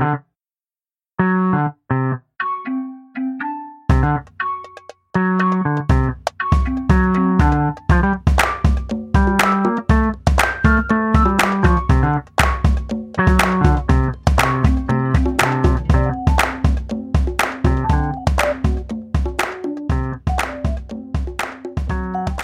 Mm-hmm.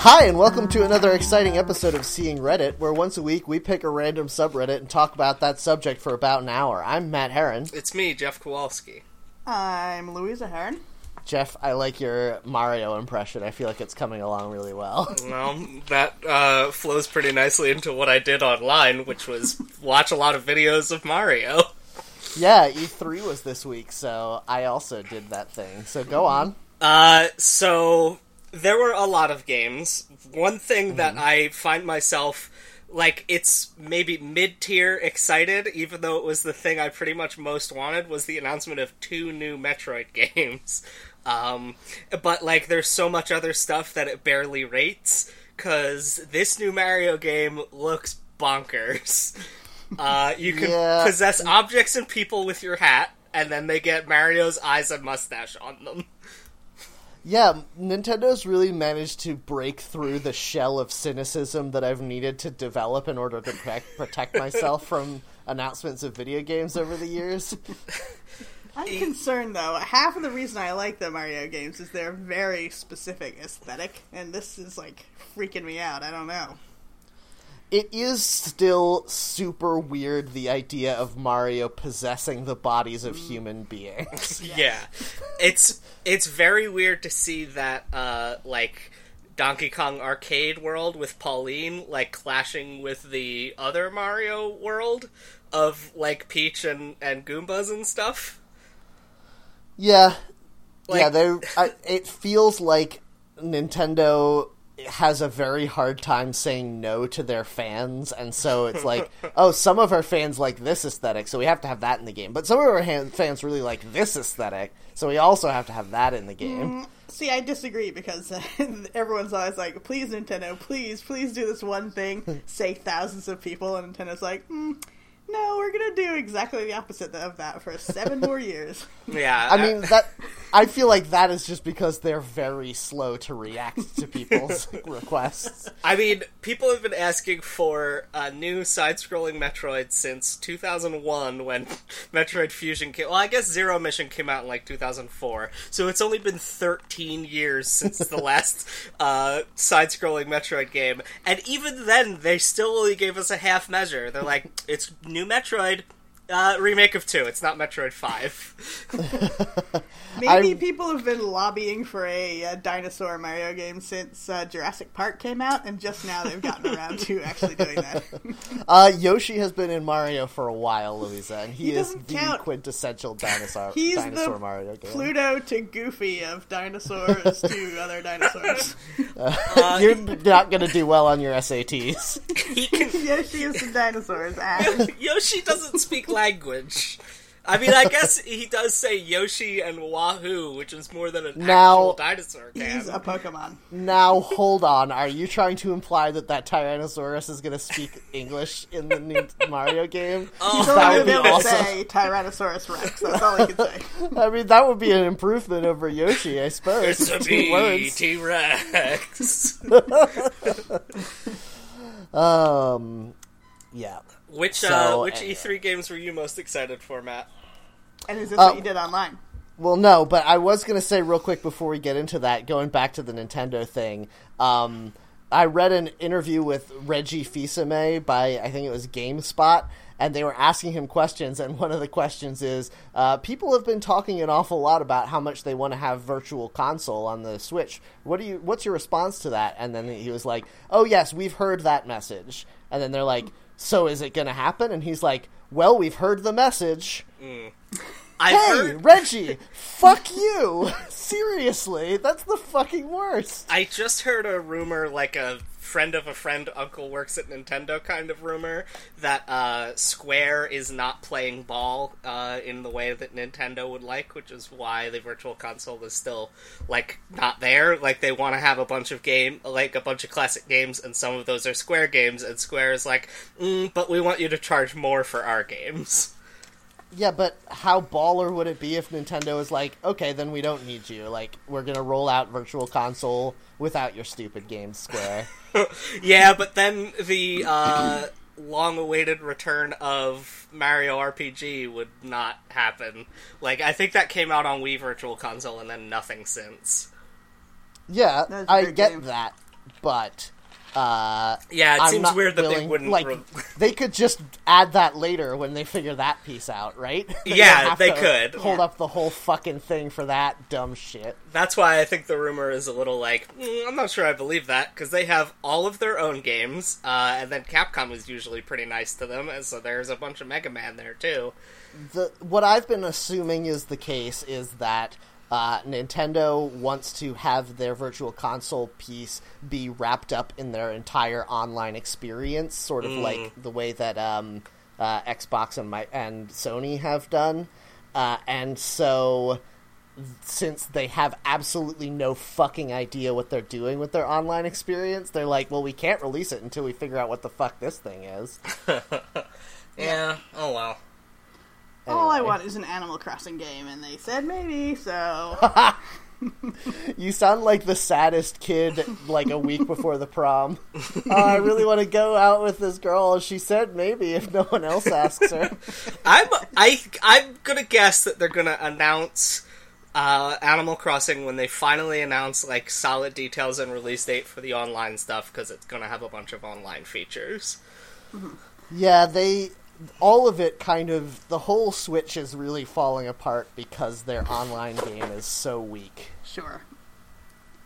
Hi, and welcome to another exciting episode of Seeing Reddit, where once a week we pick a random subreddit and talk about that subject for about an hour. I'm Matt Heron. It's me, Jeff Kowalski. I'm Louisa Heron. Jeff, I like your Mario impression. I feel like it's coming along really well. Well, that uh, flows pretty nicely into what I did online, which was watch a lot of videos of Mario. yeah, E3 was this week, so I also did that thing. So go on. Uh, so there were a lot of games. One thing that I find myself like it's maybe mid tier excited, even though it was the thing I pretty much most wanted, was the announcement of two new Metroid games. Um, but like, there's so much other stuff that it barely rates because this new Mario game looks bonkers. Uh, you can Yeah. possess objects and people with your hat, and then they get Mario's eyes and mustache on them. Yeah, Nintendo's really managed to break through the shell of cynicism that I've needed to develop in order to protect, protect myself from announcements of video games over the years. I'm concerned though. Half of the reason I like the Mario games is their very specific aesthetic, and this is like freaking me out. I don't know. It is still super weird the idea of Mario possessing the bodies of human beings. yeah. It's it's very weird to see that uh like Donkey Kong arcade world with Pauline like clashing with the other Mario world of like Peach and and Goombas and stuff. yeah, Like- yeah. They. It feels like Nintendo has a very hard time saying no to their fans, and so it's like, oh, some of our fans like this aesthetic, so we have to have that in the game. But some of our han- fans really like this aesthetic, so we also have to have that in the game. See, I disagree because everyone's always like, "Please, Nintendo, please, please do this one thing." Say thousands of people, and Nintendo's like, mm, "No, we're gonna do exactly the opposite of that for seven more years." Yeah. I mean that. I feel like that is just because they're very slow to react to people's requests. I mean, people have been asking for a new side-scrolling Metroid since 2001 when Metroid Fusion came. Well, I guess Zero Mission came out in like 2004, so it's only been 13 years since the last uh, side-scrolling Metroid game, and even then, they still only gave us a half measure. They're like, "It's new Metroid." Uh, remake of two. It's not Metroid Five. Maybe I'm- people have been lobbying for a, uh dinosaur Mario game since uh, Jurassic Park came out, and just now they've gotten around to actually doing that. Uh, Yoshi has been in Mario for a while, Louisa, and he, He is the count. quintessential dinosaur He's dinosaur the Mario game. Pluto to Goofy of dinosaurs to other dinosaurs. You're not going to do well on your SATs. he can Yoshi is the dinosaurs. Yoshi doesn't speak language. I mean, I guess he does say Yoshi and Wahoo, which is more than an Now- actual dinosaur can. He's a Pokemon. now, hold on. Are you trying to imply that that Tyrannosaurus is going to speak English in the new Mario game? He's that only would be been able to awesome. say Tyrannosaurus Rex. That's all he can say. I mean, that would be an improvement over Yoshi, I suppose. It's a Two words. T Rex. Um, yeah. Which uh, which anyway. E3 games were you most excited for, Matt? And is this Uh, what you did online? Well, no, but I was going to say real quick before we get into that, going back to the Nintendo thing. Um, I read an interview with Reggie Fils-Aimé by I think it was GameSpot, and they were asking him questions. And one of the questions is, uh, people have been talking an awful lot about how much they want to have Virtual Console on the Switch. What do you? What's your response to that? And then he was like, "Oh yes, we've heard that message." And then they're like, "So is it going to happen?" And he's like, "Well, we've heard the message." Mm. I Hey, heard. Reggie, fuck you. Seriously, that's the fucking worst. I just heard a rumor, like a friend of a friend, uncle works at Nintendo kind of rumor, that uh, Square is not playing ball uh, in the way that Nintendo would like, which is why the Virtual Console is still like not there. Like they want to have a bunch of game, like a bunch of classic games, and some of those are Square games, and Square is like, mm, but we want you to charge more for our games. Yeah, but how baller would it be if Nintendo is like, okay, then we don't need you. Like, we're gonna roll out Virtual Console without your stupid games, Square. Yeah, but then the uh, long-awaited return of Mario RPG would not happen. Like, I think that came out on Wii Virtual Console and then nothing since. yeah, That's a I great get game. that, but uh, Yeah, it I'm seems weird that they wouldn't. like. re- they could just add that later when they figure that piece out, right? They Yeah, they could. hold Yeah. up the whole fucking thing for that dumb shit. That's why I think the rumor is a little like mm, I'm not sure I believe that because they have all of their own games, uh, and then Capcom is usually pretty nice to them, and so there's a bunch of Mega Man there too. the what I've been assuming is the case is that uh, Nintendo wants to have their virtual console piece be wrapped up in their entire online experience, sort of like the way that um, uh, Xbox and my and Sony have done, uh, and so. Since they have absolutely no fucking idea what they're doing with their online experience, they're like, "Well, we can't release it until we figure out what the fuck this thing is." Yeah. Oh well. All I want is an Animal Crossing game, and they said maybe, so. You sound like the saddest kid like a week before the prom. Oh, I really want to go out with this girl. She said maybe if no one else asks her. I'm I I'm gonna guess that they're gonna announce uh, Animal Crossing when they finally announce like solid details and release date for the online stuff because it's gonna have a bunch of online features. Yeah, they all of it kind of the whole Switch is really falling apart because their online game is so weak. Sure.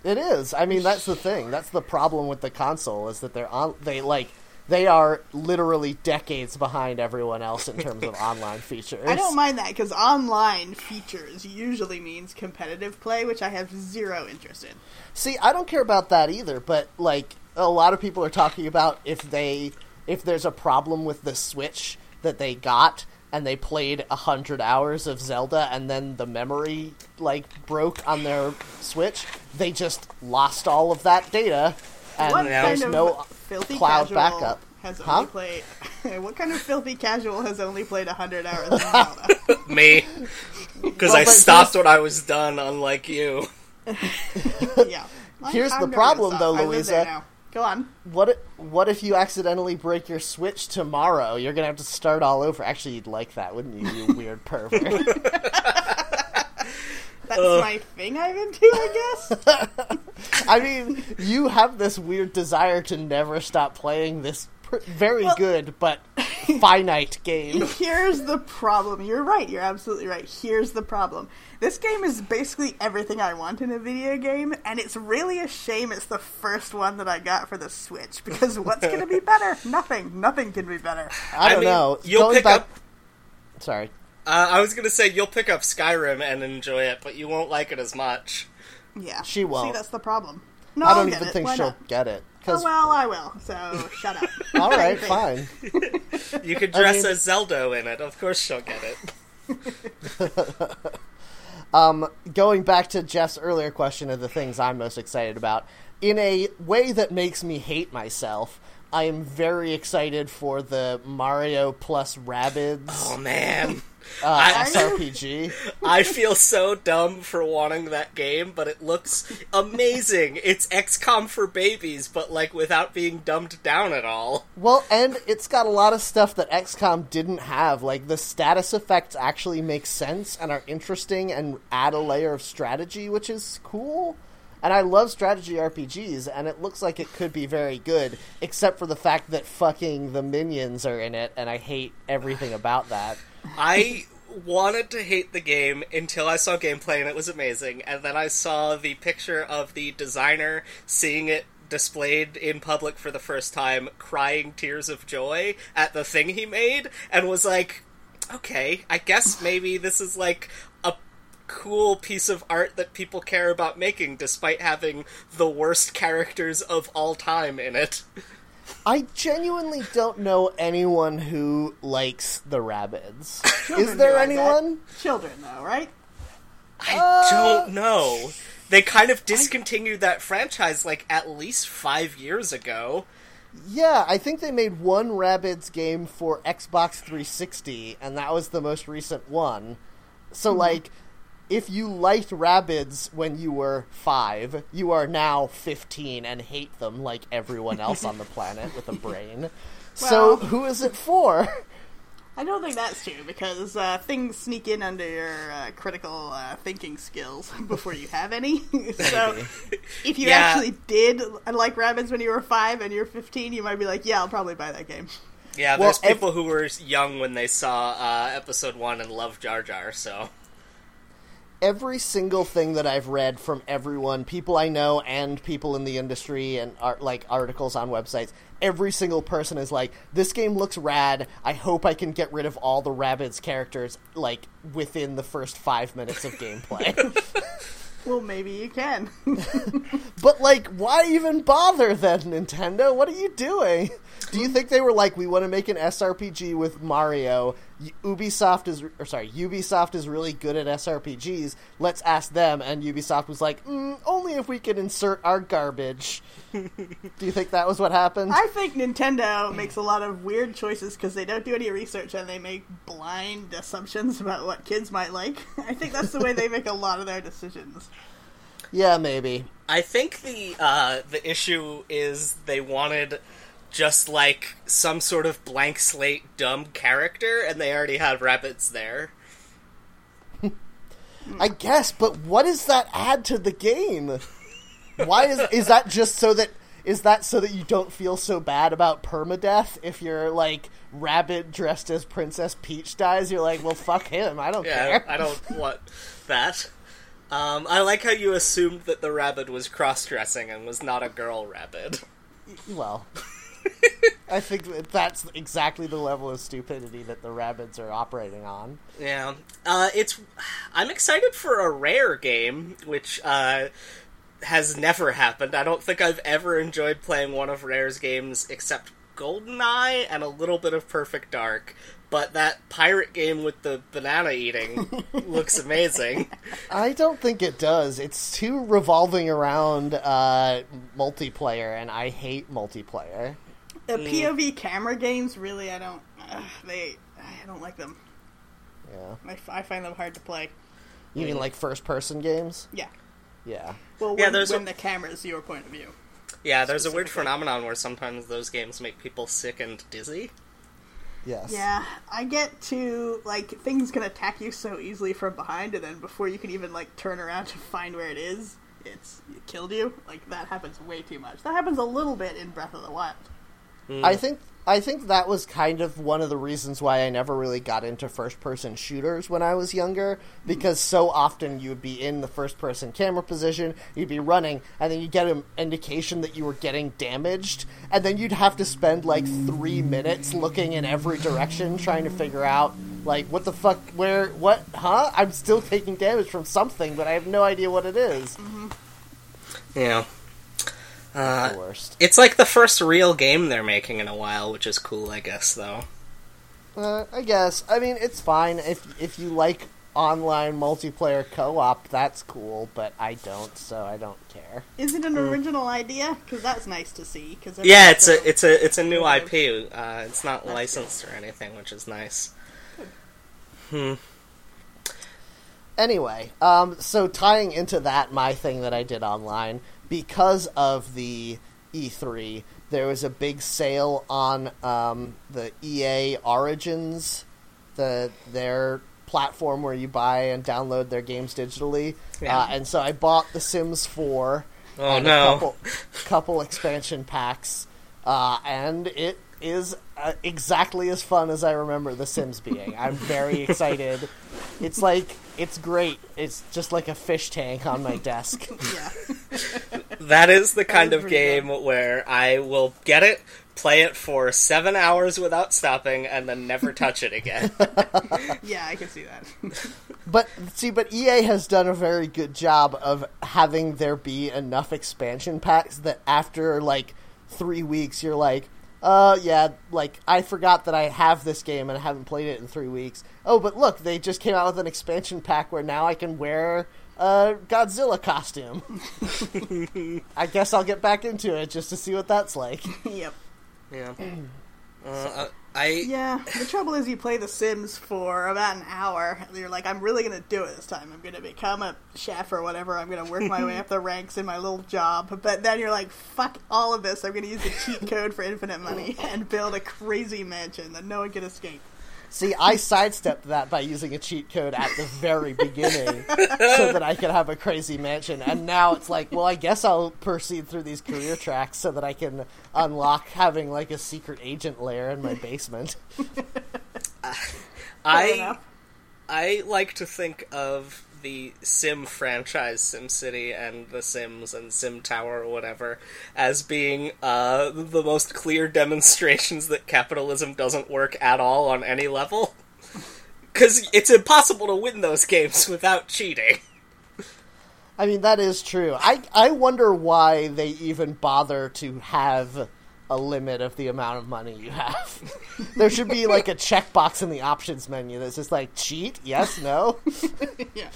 It is. I mean, that's the thing. That's the problem with the console is that they're on they like they are literally decades behind everyone else in terms of online features. I don't mind that, because online features usually means competitive play, which I have zero interest in. See, I don't care about that either, but like a lot of people are talking about if they if there's a problem with the Switch that they got and they played a hundred hours of Zelda and then the memory like broke on their Switch, they just lost all of that data and what there's kind of no filthy cloud casual backup. has Huh? only played? what kind of filthy casual has only played hundred hours of Zelda? Me, because Well, I stopped here's- when I was done, unlike you. yeah. Here's I'm the problem, though, I live Louisa. Go on. what what if you accidentally break your Switch tomorrow? You're gonna have to start all over. Actually, you'd like that, wouldn't you? You weird pervert. That's my thing I'm into, I guess. I mean, you have this weird desire to never stop playing this very Well- good but finite game. Here's the problem. You're right. You're absolutely right. Here's the problem. This game is basically everything I want in a video game, and it's really a shame it's the first one that I got for the Switch because what's going to be better? Nothing. Nothing can be better. I don't mean, know. You'll Going pick back, up. Sorry. Uh, I was gonna say you'll pick up Skyrim and enjoy it, but you won't like it as much. Yeah. She won't. See, that's the problem. No, I I'll don't get even it. think Why she'll not? get it. Oh, 'cause- well, I will. So shut up. all right, fine. You could dress mean- as Zelda in it. Of course, she'll get it. Um, going back to Jeff's earlier question of the things I'm most excited about, in a way that makes me hate myself, I am very excited for the Mario plus Rabbids Oh man. Uh, I- SRPG. I feel so dumb for wanting that game, but it looks amazing. It's XCOM for babies, but like without being dumbed down at all. Well, and it's got a lot of stuff that XCOM didn't have. Like the status effects actually make sense and are interesting and add a layer of strategy, which is cool. And I love strategy RPGs, and it looks like it could be very good, except for the fact that fucking the minions are in it, and I hate everything about that. I wanted to hate the game until I saw gameplay and it was amazing, and then I saw the picture of the designer seeing it displayed in public for the first time, crying tears of joy at the thing he made, and was like, okay, I guess maybe this is like a cool piece of art that people care about making despite having the worst characters of all time in it. I genuinely don't know anyone who likes the Rabbids. Is there do, I bet. anyone? Children, though, right? I uh, don't know. They kind of discontinued that franchise like at least five years ago. Yeah, I think they made one Rabbids game for Xbox 360, and that was the most recent one. So, hmm. like, if you liked Rabbids when you were five, you are now 15 and hate them like everyone else on the planet with a brain. so, who is it for? I don't think that's true because uh, things sneak in under your uh, critical uh, thinking skills before you have any. so if you Yeah. actually did like rabbits when you were five and you're 15, you might be like, "Yeah, I'll probably buy that game." Yeah, Well, there's ev- people who were young when they saw uh, episode one and loved Jar Jar. So every single thing that I've read from everyone, people I know and people in the industry and art, like articles on websites, every single person is like, "This game looks rad. I hope I can get rid of all the Rabbids characters like within the first five minutes of gameplay." Well, maybe you can. but like, why even bother then, Nintendo? What are you doing? Do you think they were like, we want to make an SRPG with Mario? U- Ubisoft is, or sorry, Ubisoft is really good at SRPGs. Let's ask them. And Ubisoft was like, mm, only if we can insert our garbage. Do you think that was what happened? I think Nintendo makes a lot of weird choices because they don't do any research and they make blind assumptions about what kids might like. I think that's the way they make a lot of their decisions. yeah, maybe. I think the uh, the issue is they wanted just like some sort of blank slate dumb character, and they already had rabbits there. I guess, but what does that add to the game? Why is is that just so that is that so that you don't feel so bad about permadeath if your like rabbit dressed as Princess Peach dies? You're like, well, fuck him. I don't Yeah, care. I don't want that. Um, I like how you assumed that the rabbit was cross dressing and was not a girl rabbit. Well, I think that that's exactly the level of stupidity that the rabbits are operating on. Yeah, uh, it's. I'm excited for a rare game, which uh, has never happened. I don't think I've ever enjoyed playing one of Rare's games except GoldenEye and a little bit of Perfect Dark. But that pirate game with the banana eating looks amazing. I don't think it does. It's too revolving around uh, multiplayer, and I hate multiplayer. The POV camera games, really, I don't. Uh, they, I don't like them. Yeah, I, f- I find them hard to play. you mean like first-person games? Yeah. Yeah. Well, Yeah, when, there's a- when the camera is your point of view. Yeah, there's a weird phenomenon where sometimes those games make people sick and dizzy. Yes. Yeah, I get to like things can attack you so easily from behind, and then before you can even like turn around to find where it is, it's it killed you. Like that happens way too much. That happens a little bit in Breath of the Wild. I think I think that was kind of one of the reasons why I never really got into first person shooters when I was younger because so often you would be in the first person camera position, you'd be running, and then you get an indication that you were getting damaged, and then you'd have to spend like three minutes looking in every direction trying to figure out like what the fuck where what huh? I'm still taking damage from something, but I have no idea what it is. Yeah. Uh, the worst. it's like the first real game they're making in a while, which is cool, I guess, though. Uh, I guess. I mean, it's fine if if you like online multiplayer co-op. That's cool, but I don't, so I don't care. Is it an original idea? Because that's nice to see. Because Yeah, it's a it's a it's a new IP. Uh, it's not That's licensed or anything, which is nice. Hmm. Anyway, um, so tying into that, my thing that I did online because of the E3, there was a big sale on um, the EA Origins, the their platform where you buy and download their games digitally. Yeah. Uh, and so I bought The Sims 4. Oh and no! a couple, couple expansion packs, uh, and it is uh, exactly as fun as I remember The Sims being. I'm very excited. It's like it's great. It's just like a fish tank on my desk. yeah. That is the kind is of pretty game where I will get it, play it for seven hours without stopping, and then never touch it again. yeah, I can see that. But see, but EA has done a very good job of having there be enough expansion packs that after like three weeks, you're like, uh, yeah, like I forgot that I have this game and I haven't played it in three weeks. Oh, but look, they just came out with an expansion pack where now I can wear a Godzilla costume. I guess I'll get back into it just to see what that's like. yep. Yeah. Uh, I Yeah, the trouble is you play The Sims for about an hour. And you're like, I'm really to do it this time. I'm to become a chef or whatever. I'm to work my way up the ranks in my little job. But then you're like, fuck all of this. I'm to use the cheat code for infinite money and build a crazy mansion that no one can escape. See, I sidestepped that by using a cheat code at the very beginning so that I could have a crazy mansion. And now it's like, well, I guess I'll proceed through these career tracks so that I can unlock having like a secret agent lair in my basement. I. I like to think of the Sim franchise, SimCity and The Sims and Sim Tower or whatever, as being uh, the most clear demonstrations that capitalism doesn't work at all on any level. Because it's impossible to win those games without cheating. I mean, that is true. I, I wonder why they even bother to have a limit of the amount of money you have. there should be like a checkbox in the options menu that's just like cheat, yes, no. Yeah.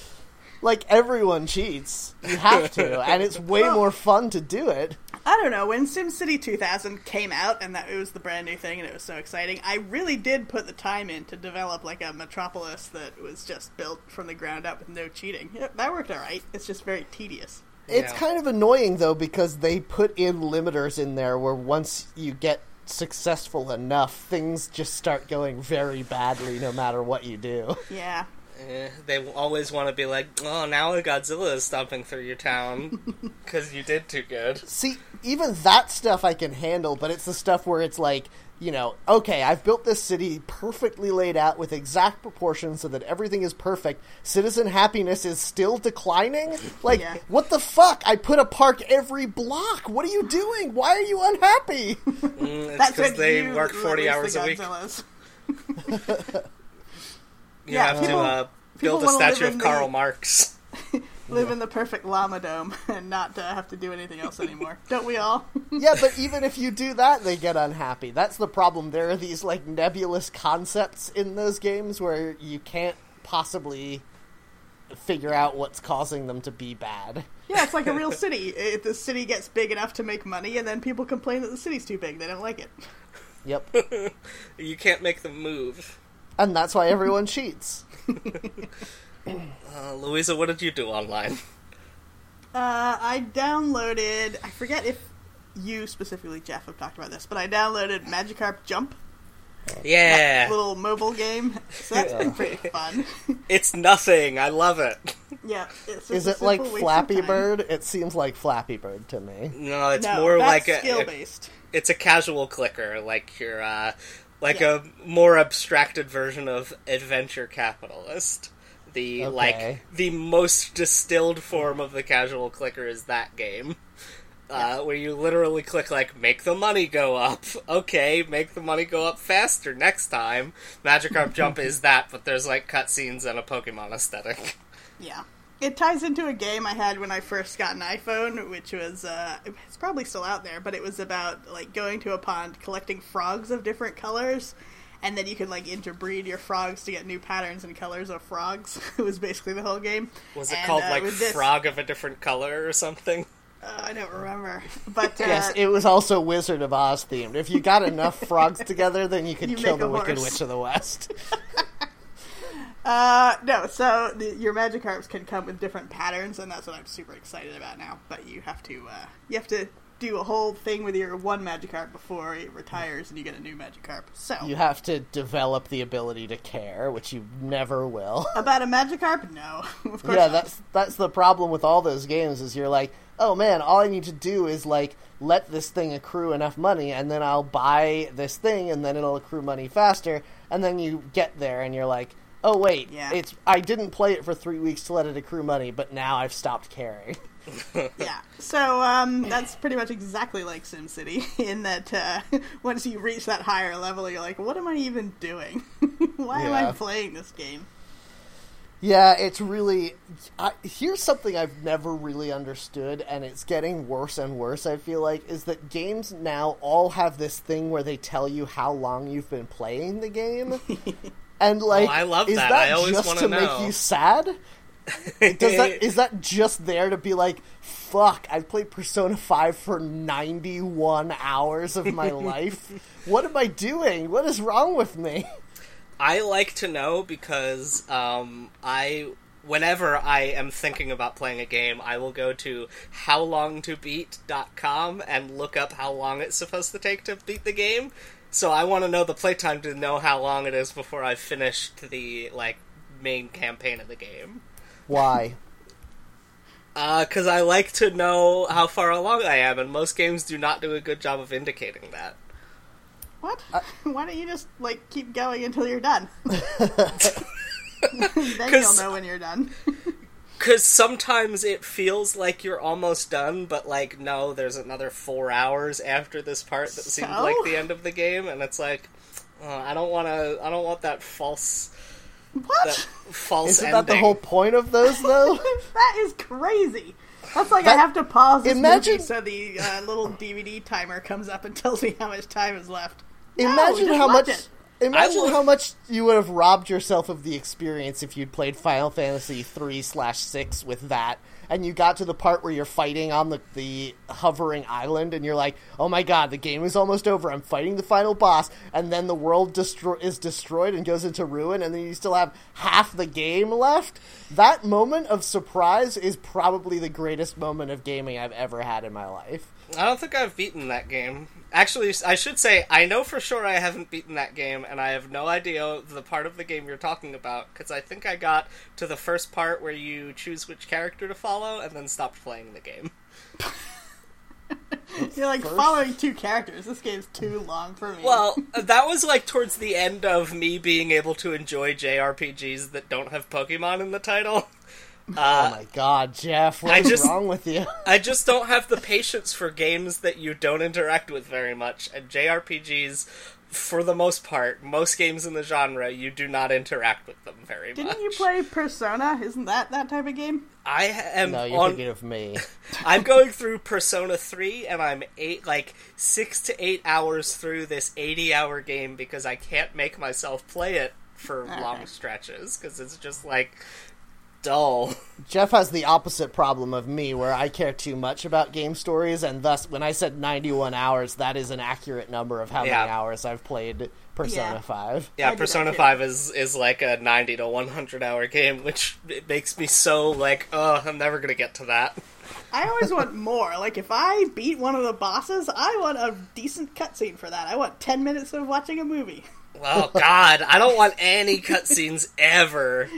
Like everyone cheats. You have to, and it's way more fun to do it. I don't know. When SimCity 2000 came out and that it was the brand new thing and it was so exciting, I really did put the time in to develop like a metropolis that was just built from the ground up with no cheating. Yeah, that worked all right. It's just very tedious. It's Yeah. kind of annoying though because they put in limiters in there where once you get successful enough, things just start going very badly no matter what you do. Yeah. Eh, they always want to be like, oh, now a Godzilla is stomping through your town because you did too good. See, even that stuff I can handle, but it's the stuff where it's like, you know, okay, I've built this city perfectly laid out with exact proportions so that everything is perfect. Citizen happiness is still declining? Like, Yeah. what the fuck? I put a park every block. What are you doing? Why are you unhappy? Mm, it's That's because they work 40 hours the a week. Godzillas. You Yeah, have people- to uh, build a wanna live statue of in the- Karl Marx. Live in the perfect llama dome and not uh, have to do anything else anymore. Don't we all? yeah, but even if you do that, they get unhappy. That's the problem. There are these like nebulous concepts in those games where you can't possibly figure out what's causing them to be bad. yeah, it's like a real city. If the city gets big enough to make money, and then people complain that the city's too big, they don't like it. Yep. You can't make them move. And that's why everyone cheats. Uh, Louisa, what did you do online? Uh, I downloaded. I forget if you specifically, Jeff, have talked about this, but I downloaded Magikarp Jump, Yeah, little mobile game. So that's been pretty fun. it's nothing. I love it. yeah, it's Is it like simple waste of Flappy. Bird? It seems like Flappy Bird to me. No, it's No, more that's like a, skill based. it's a casual clicker, like your uh, like Yeah. a more abstracted version of Adventure Capitalist. The Okay. like the most distilled form of the casual clicker is that game. Uh, where you literally click like make the money go up. Okay, make the money go up faster next time. Magikarp Jump is that, but there's like cutscenes and a Pokemon aesthetic. Yeah. It ties into a game I had when I first got an iPhone, which was uh, it's probably still out there, but it was about like going to a pond, collecting frogs of different colors, and then you could like interbreed your frogs to get new patterns and colors of frogs. it was basically the whole game. Was it And, called uh, like with this- Frog of a different color or something? Uh, I don't remember, but uh, Yes, it was also Wizard of Oz themed. If you got enough frogs together, then you could You kill the a Wicked horse. Witch of the West. Uh, no, so the, your Magikarps can come with different patterns, and that's what I'm super excited about now. But you have to, uh, you have to do a whole thing with your one magic Magikarp before it retires, and you get a new magic Magikarp. So You have to develop the ability to care, which you never will. about a magic Magikarp, no, of course yeah, not. that's that's the problem with all those games is you're like, oh man, all I need to do is like let this thing accrue enough money, and then I'll buy this thing, and then it'll accrue money faster, and then you get there, and you're like, oh wait, Yeah. it's I didn't play it for three weeks to let it accrue money, but now I've stopped caring. yeah. So um, that's pretty much exactly like SimCity in that uh, once you reach that higher level, you're like, what am I even doing? Why am I playing this game? Yeah, it's really. I, here's something I've never really understood, and it's getting worse and worse. I feel like is that games now all have this thing where they tell you how long you've been playing the game, and like, I love is that. that I always just to know. make you sad? Does that is that just there to be like, fuck? I've played Persona Five for ninety one hours of my life. What am I doing? What is wrong with me? I like to know because um, I, whenever I am thinking about playing a game, I will go to howlongtobeat.com and look up how long it's supposed to take to beat the game. So I want to know the playtime to know how long it is before I've finished the like main campaign of the game. Why? Because uh, I like to know how far along I am, and most games do not do a good job of indicating that. What? Why don't you just like keep going until you're done? then you'll know when you're done. Because sometimes it feels like you're almost done, but like no, there's another four hours after this part that seemed like the end of the game, and it's like, oh, I don't want to. I don't want that false. What? That false Isn't ending. that the whole point of those though? that is crazy. That's like That- I have to pause this Imagine- movie so the uh, little DVD timer comes up and tells me how much time is left. Imagine just how much. it. Imagine how much you would have robbed yourself of the experience if you'd played Final Fantasy three slash six with that, and you got to the part where you're fighting on the the hovering island, and you're like, "Oh my god, the game is almost over. I'm fighting the final boss," and then the world destro- is destroyed and goes into ruin, and then you still have half the game left. That moment of surprise is probably the greatest moment of gaming I've ever had in my life. I don't think I've beaten that game. Actually, I should say I know for sure I haven't beaten that game, and I have no idea the part of the game you're talking about because I think I got to the first part where you choose which character to follow and then stopped playing the game. You're like First- following two characters. This game's too long for me. Well, that was like towards the end of me being able to enjoy JRPGs that don't have Pokemon in the title. Uh, oh my god, Jeff, what I is just- wrong with you? I just don't have the patience for games that you don't interact with very much. And JRPGs, for the most part, most games in the genre, you do not interact with them very much. Didn't you play Persona? Isn't that that type of game? I am No, you're on. thinking of me. I'm going through Persona 3, and I'm eight, like six to eight hours through this 80-hour game because I can't make myself play it for long Okay. stretches because it's just like dull. Jeff has the opposite problem of me, where I care too much about game stories, and thus, when I said 91 hours, that is an accurate number of how Yeah. many hours I've played Persona Yeah. 5. Yeah, I Persona 5 is is like a 90 to 100 hour game, which it makes me so like, oh, I'm never gonna get to that. I always want more. Like if I beat one of the bosses, I want a decent cutscene for that. I want ten minutes of watching a movie. Oh God, I don't want any cutscenes ever.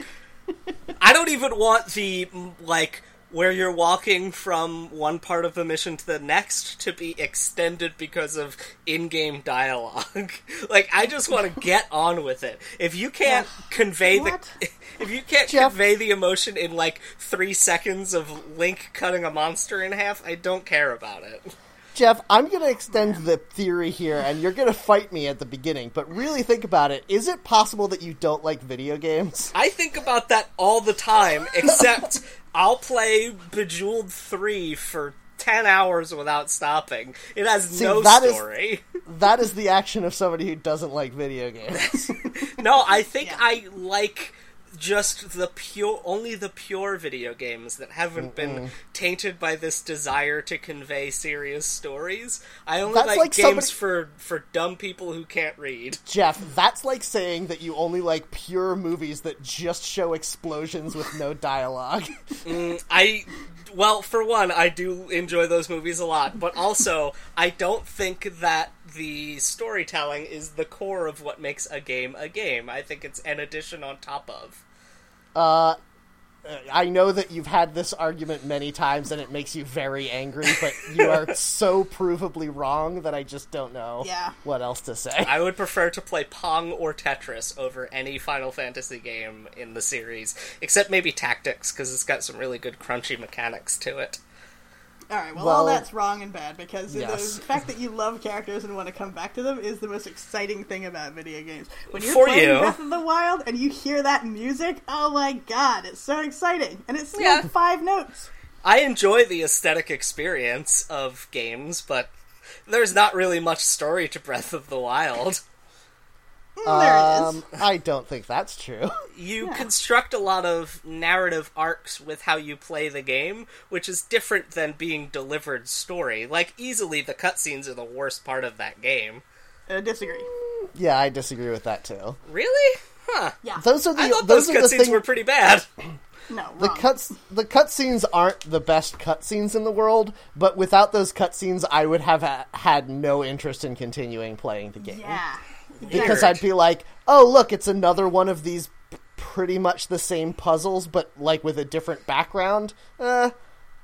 I don't even want the like where you're walking from one part of the mission to the next to be extended because of in-game dialogue. like I just want to get on with it. If you can't convey What? the if you can't Jeff- convey the emotion in like 3 seconds of Link cutting a monster in half, I don't care about it. Jeff, I'm going to extend the theory here, and you're going to fight me at the beginning, but really think about it. Is it possible that you don't like video games? I think about that all the time, except I'll play Bejeweled 3 for 10 hours without stopping. It has See, no that is- story. That is the action of somebody who doesn't like video games. No, I think Yeah. I like just the pure only the pure video games that haven't been tainted by this desire to convey serious stories. I only That's like, like games somebody- for for dumb people who can't read. Jeff, that's like saying that you only like pure movies that just show explosions with no dialogue. Mm, I well, for one, I do enjoy those movies a lot, but also I don't think that the storytelling is the core of what makes a game a game. I think it's an addition on top of. Uh, I know that you've had this argument many times and it makes you very angry, but you are so provably wrong that I just don't know Yeah. what else to say. I would prefer to play Pong or Tetris over any Final Fantasy game in the series, except maybe Tactics because it's got some really good crunchy mechanics to it. All right, well, Well- all that's wrong and bad because Yes. the fact that you love characters and want to come back to them is the most exciting thing about video games. When you're For playing you. Breath of the Wild and you hear that music, oh my god, it's so exciting, and it's Yeah. like five notes. I enjoy the aesthetic experience of games, but there's not really much story to Breath of the Wild. Mm, there it is. Um, I don't think that's true. You Yeah. construct a lot of narrative arcs with how you play the game, which is different than being delivered story. Like, easily the cutscenes are the worst part of that game. Uh, disagree. yeah, I disagree with that too. Really? Huh. Yeah. Those are the I thought those those cutscenes things. were pretty bad. no, the cuts the cutscenes aren't the best cutscenes in the world, but without those cutscenes, I would have ha- had no interest in continuing playing the game. Yeah. Because I'd be like, "Oh, look, it's another one of these pretty much the same puzzles, but like with a different background." Uh,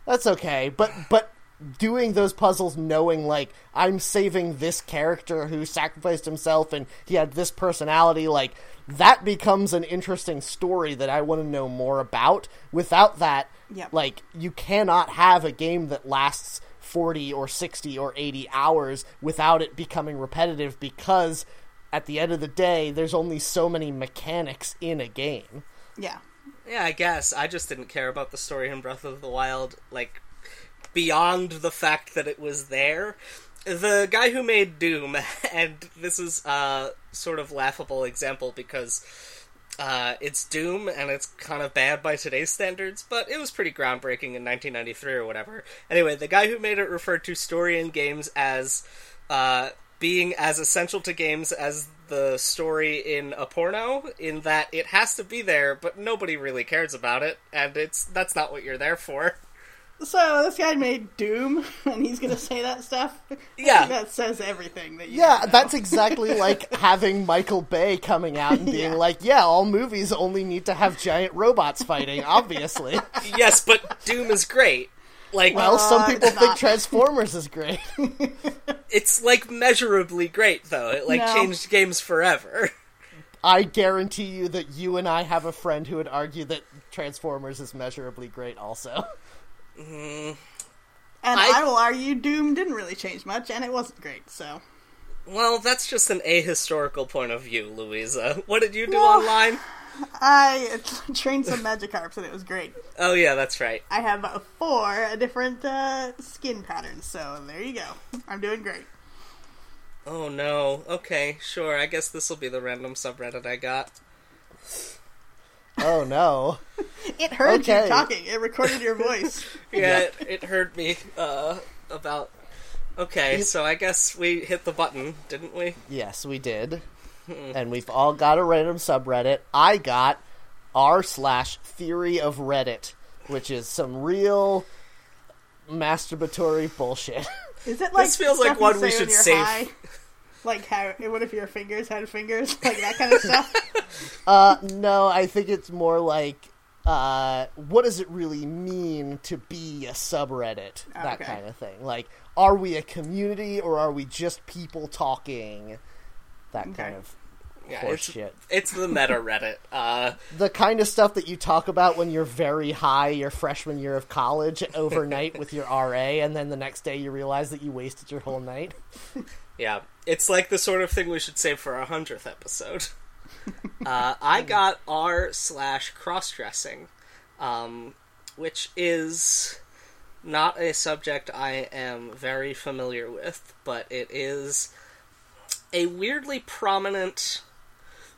that's okay, but but doing those puzzles knowing like I'm saving this character who sacrificed himself and he had this personality, like that becomes an interesting story that I want to know more about. Without that, Yep. like you cannot have a game that lasts 40 or 60 or 80 hours without it becoming repetitive because at the end of the day there's only so many mechanics in a game. Yeah. Yeah, I guess. I just didn't care about the story in Breath of the Wild, like, beyond the fact that it was there. The guy who made Doom, and this is a sort of laughable example because uh, it's Doom and it's kind of bad by today's standards, but it was pretty groundbreaking in 1993 or whatever. Anyway, the guy who made it referred to story in games as uh, being as essential to games as the story in a porno, in that it has to be there, but nobody really cares about it, and it's that's not what you're there for. So this guy made Doom, and he's gonna say that stuff. Yeah. that says everything. That you Yeah, need to know. that's exactly like having Michael Bay coming out and being Yeah. like, "Yeah, all movies only need to have giant robots fighting." Obviously. yes, but Doom is great. Like Well, some people it's think. Transformers is great. it's like measurably great though. It like No. changed games forever. I guarantee you that you and I have a friend who would argue that Transformers is measurably great also. Mm. and I- I... will argue Doom didn't really change much, and it wasn't great. So Well, that's just an ahistorical point of view, Louisa. What did you do Well- online? I trained some Magikarps, and it was great. Oh yeah, that's right. I have uh, four different uh, skin patterns, so there you go. I'm doing great. Oh no. Okay, sure. I guess this will be the random subreddit I got. Oh no. It heard Okay. you talking. It recorded your voice. Yeah, it, it heard me uh, about. Okay, so I guess we hit the button, didn't we? Yes, we did. and we've all got a random subreddit. I got r slash theory of Reddit, which is some real masturbatory bullshit. Is it like This feels like one we should you're save. high? Like how? What if your fingers had fingers? Like that kind of stuff. uh, no, I think it's more like, uh, what does it really mean to be a subreddit? That Okay. kind of thing. Like, are we a community or are we just people talking? That kind Okay. of Yeah, it's, shit. it's the meta Reddit. Uh, the kind of stuff that you talk about when you're very high your freshman year of college overnight with your RA, and then the next day you realize that you wasted your whole night. yeah, it's like the sort of thing we should save for our hundredth episode. uh, I got r slash cross dressing, um, which is not a subject I am very familiar with, but it is a weirdly prominent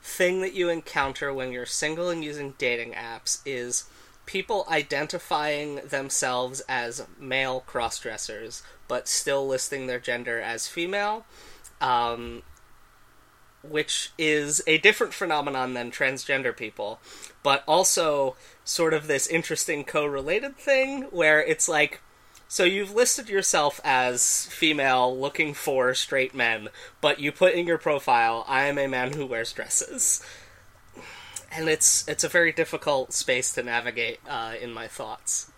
thing that you encounter when you're single and using dating apps is people identifying themselves as male crossdressers but still listing their gender as female um, which is a different phenomenon than transgender people but also sort of this interesting co-related thing where it's like so you've listed yourself as female looking for straight men, but you put in your profile, I am a man who wears dresses. And it's it's a very difficult space to navigate uh, in my thoughts.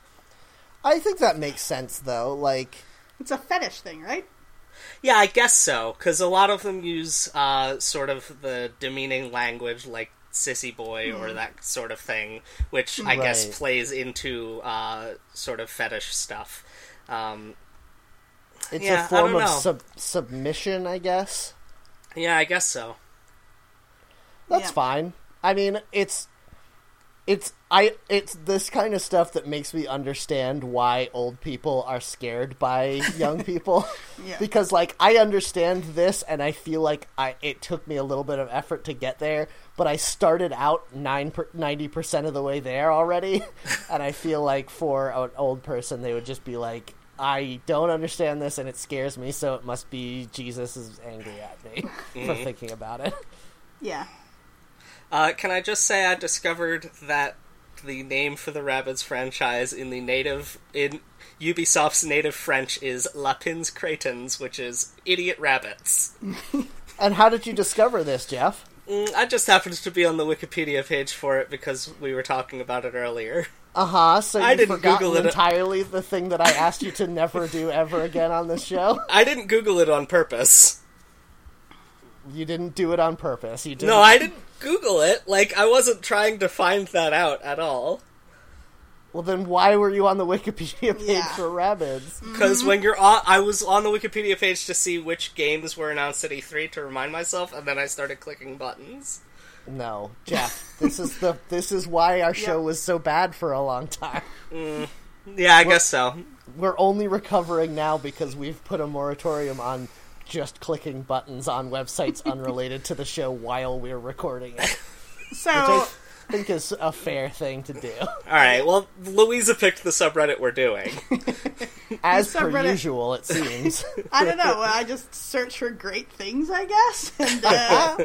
I think that makes sense, though. Like, It's a fetish thing, right? Yeah, I guess so, because a lot of them use uh, sort of the demeaning language like sissy boy or that sort of thing, which I Right. guess plays into uh, sort of fetish stuff. Um, it's Yeah, a I form of sub- submission, I guess. yeah, I guess so. That's Yeah. fine. I mean, it's it's I it's this kind of stuff that makes me understand why old people are scared by young people. Yeah. Because like I understand this and I feel like I it took me a little bit of effort to get there, but I started out 9 90% of the way there already and I feel like for an old person they would just be like I don't understand this and it scares me, so it must be Jesus is angry at me for thinking about it. Yeah. Uh, can I just say I discovered that the name for the Rabbids franchise in the native in Ubisoft's native French is Lapins Cretins, which is idiot rabbits. And how did you discover this, Jeff? Mm, I just happened to be on the Wikipedia page for it because we were talking about it earlier. Uh huh. So I didn't Google it. entirely the thing that I asked you to never do ever again on this show. I didn't Google it on purpose. You didn't do it on purpose. You didn't. No, I didn't Google it. Like I wasn't trying to find that out at all. Well, then why were you on the Wikipedia page Yeah. for Rabbids? Because when you're on, I was on the Wikipedia page to see which games were announced at E3 to remind myself, and then I started clicking buttons. No, Jeff. This is the this is why our show Yeah. was so bad for a long time. Mm, yeah, I guess so. We're only recovering now because we've put a moratorium on just clicking buttons on websites unrelated to the show while we're recording it, So which I think is a fair thing to do. All right. Well, Louisa picked the subreddit we're doing. As per subreddit- usual, it seems. I don't know. I just search for great things, I guess. And uh,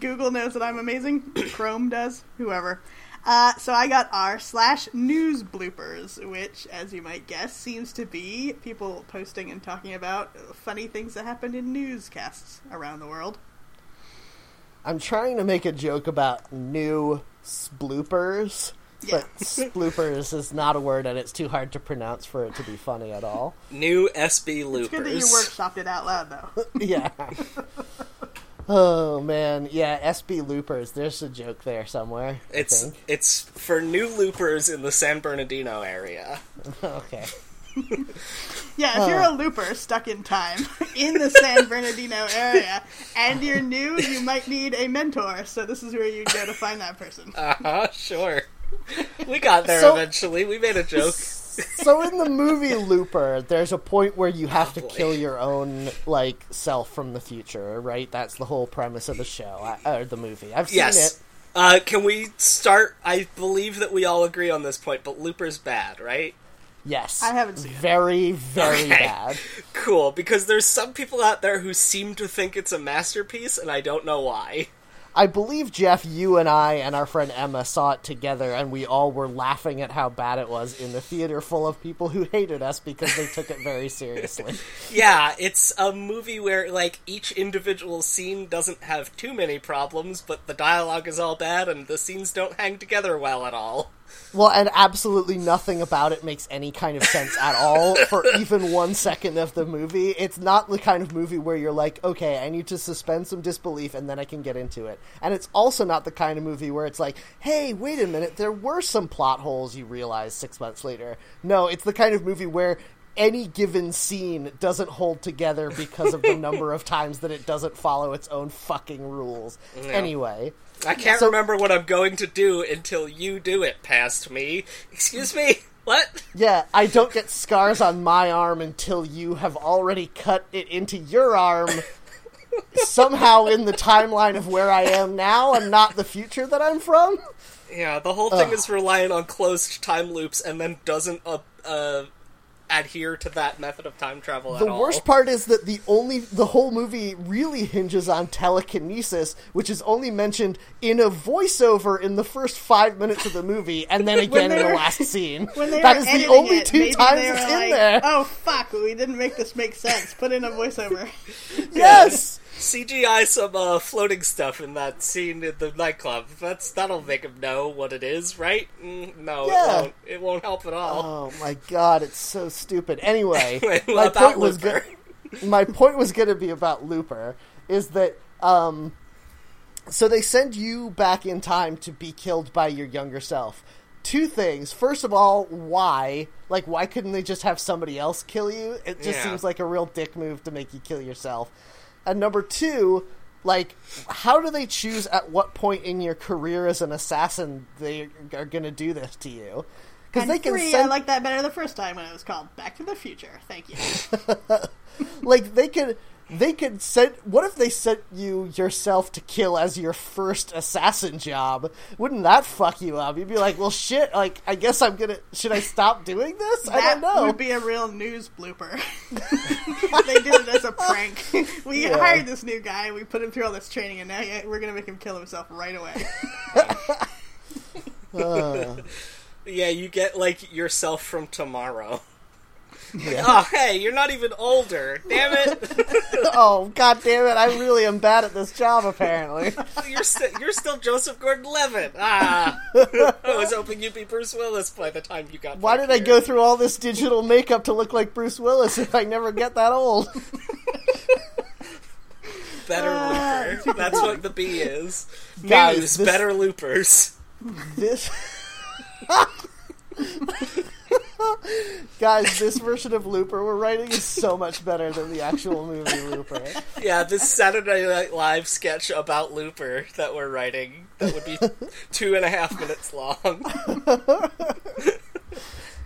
Google knows that I'm amazing. Chrome does. Whoever. Uh, so I got r slash news bloopers, which, as you might guess, seems to be people posting and talking about funny things that happened in newscasts around the world. I'm trying to make a joke about new sploopers, Yeah. but sploopers is not a word and it's too hard to pronounce for it to be funny at all. New SB loopers. It's good that you workshopped it out loud, though. yeah. Oh man, yeah, SB loopers. There's a joke there somewhere. I It's think. it's for new loopers in the San Bernardino area. okay. Yeah, if you're a looper stuck in time in the San Bernardino area and you're new, you might need a mentor. So this is where you go to find that person. Uh huh. Sure. We got there So- eventually. We made a joke. So in the movie Looper, there's a point where you have to boy. kill your own like self from the future, right? That's the whole premise of the show or the movie. I've seen Yes. it. Uh, can we start? I believe that we all agree on this point, but Looper's bad, right? Yes, I haven't seen it. Very, very Okay. bad. Cool, because there's some people out there who seem to think it's a masterpiece, and I don't know why. I believe Jeff, you and I and our friend Emma saw it together, and we all were laughing at how bad it was in the theater full of people who hated us because they took it very seriously. Yeah, it's a movie where, like, each individual scene doesn't have too many problems, but the dialogue is all bad, and the scenes don't hang together well at all. Well, and absolutely nothing about it makes any kind of sense at all for even one second of the movie. It's not the kind of movie where you're like, okay, I need to suspend some disbelief and then I can get into it. And it's also not the kind of movie where it's like, hey, wait a minute, there were some plot holes you realize six months later. No, it's the kind of movie where any given scene doesn't hold together because of the number of times that it doesn't follow its own fucking rules. Anyway. I can't So- remember what I'm going to do until you do it past me. Excuse me? What? Yeah, I don't get scars on my arm until you have already cut it into your arm. somehow in the timeline of where I am now and not the future that I'm from. Yeah, the whole thing is reliant on closed time loops and then doesn't uh, uh, adhere to that method of time travel at The worst part is that the only the whole movie really hinges on telekinesis, which is only mentioned in a voiceover in the first five minutes of the movie, and then again they in the last scene. When they That were is the only it, two times it's like, in there. Oh fuck, we didn't make this make sense. Put in a voiceover. yes. CGI some uh, floating stuff in that scene in the nightclub. That's that'll make him know what it is, right? Mm, no, Yeah. it won't. It won't help at all. Oh my god, it's so stupid. Anyway, Anyway, my point was go- my point was going to be about Looper is that um so they send you back in time to be killed by your younger self. Two things. First of all, why? Like why couldn't they just have somebody else kill you? It just Yeah. seems like a real dick move to make you kill yourself. And number 2, like how do they choose at what point in your career as an assassin they are going to do this to you? Because they can three, send, I like that better the first time when it was called Back to the Future. Thank you. like they could they could send what if they sent you yourself to kill as your first assassin job wouldn't that fuck you up you'd be like well shit like i guess i'm gonna should i stop doing this i don't know would be a real news blooper. they did it as a prank. We Yeah. hired this new guy, we put him through all this training, and now we're gonna make him kill himself right away. Uh, Yeah, you get like yourself from tomorrow. Yeah. Oh, hey, you're not even older. Damn it! oh god damn it i really am bad at this job apparently You're still you're still Joseph Gordon-Levitt. Ah, I was hoping you'd be Bruce Willis by the time you got. why did i go through all this digital makeup to look like bruce willis if i never get that old better Ah, looper? That's what the B is. Guys, News, this- better loopers. this guys this version of looper we're writing is so much better than the actual movie looper Yeah, this Saturday Night Live sketch about Looper that we're writing that would be two and a half minutes long.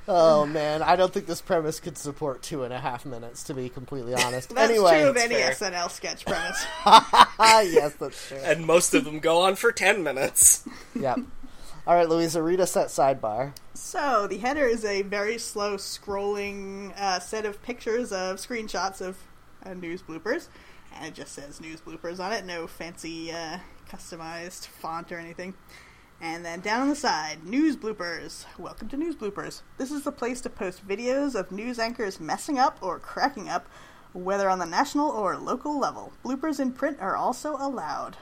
oh man i don't think this premise could support two and a half minutes to be completely honest That's anyway true of any fair. SNL sketch premise. yes that's true And most of them go on for ten minutes. yep all right louisa read us that sidebar So the header is a very slow scrolling uh, set of pictures of screenshots of uh, news bloopers, and it just says news bloopers on it. No fancy uh, customized font or anything. And then down on the side, news bloopers. Welcome to news bloopers. This is the place to post videos of news anchors messing up or cracking up, whether on the national or local level. Bloopers in print are also allowed.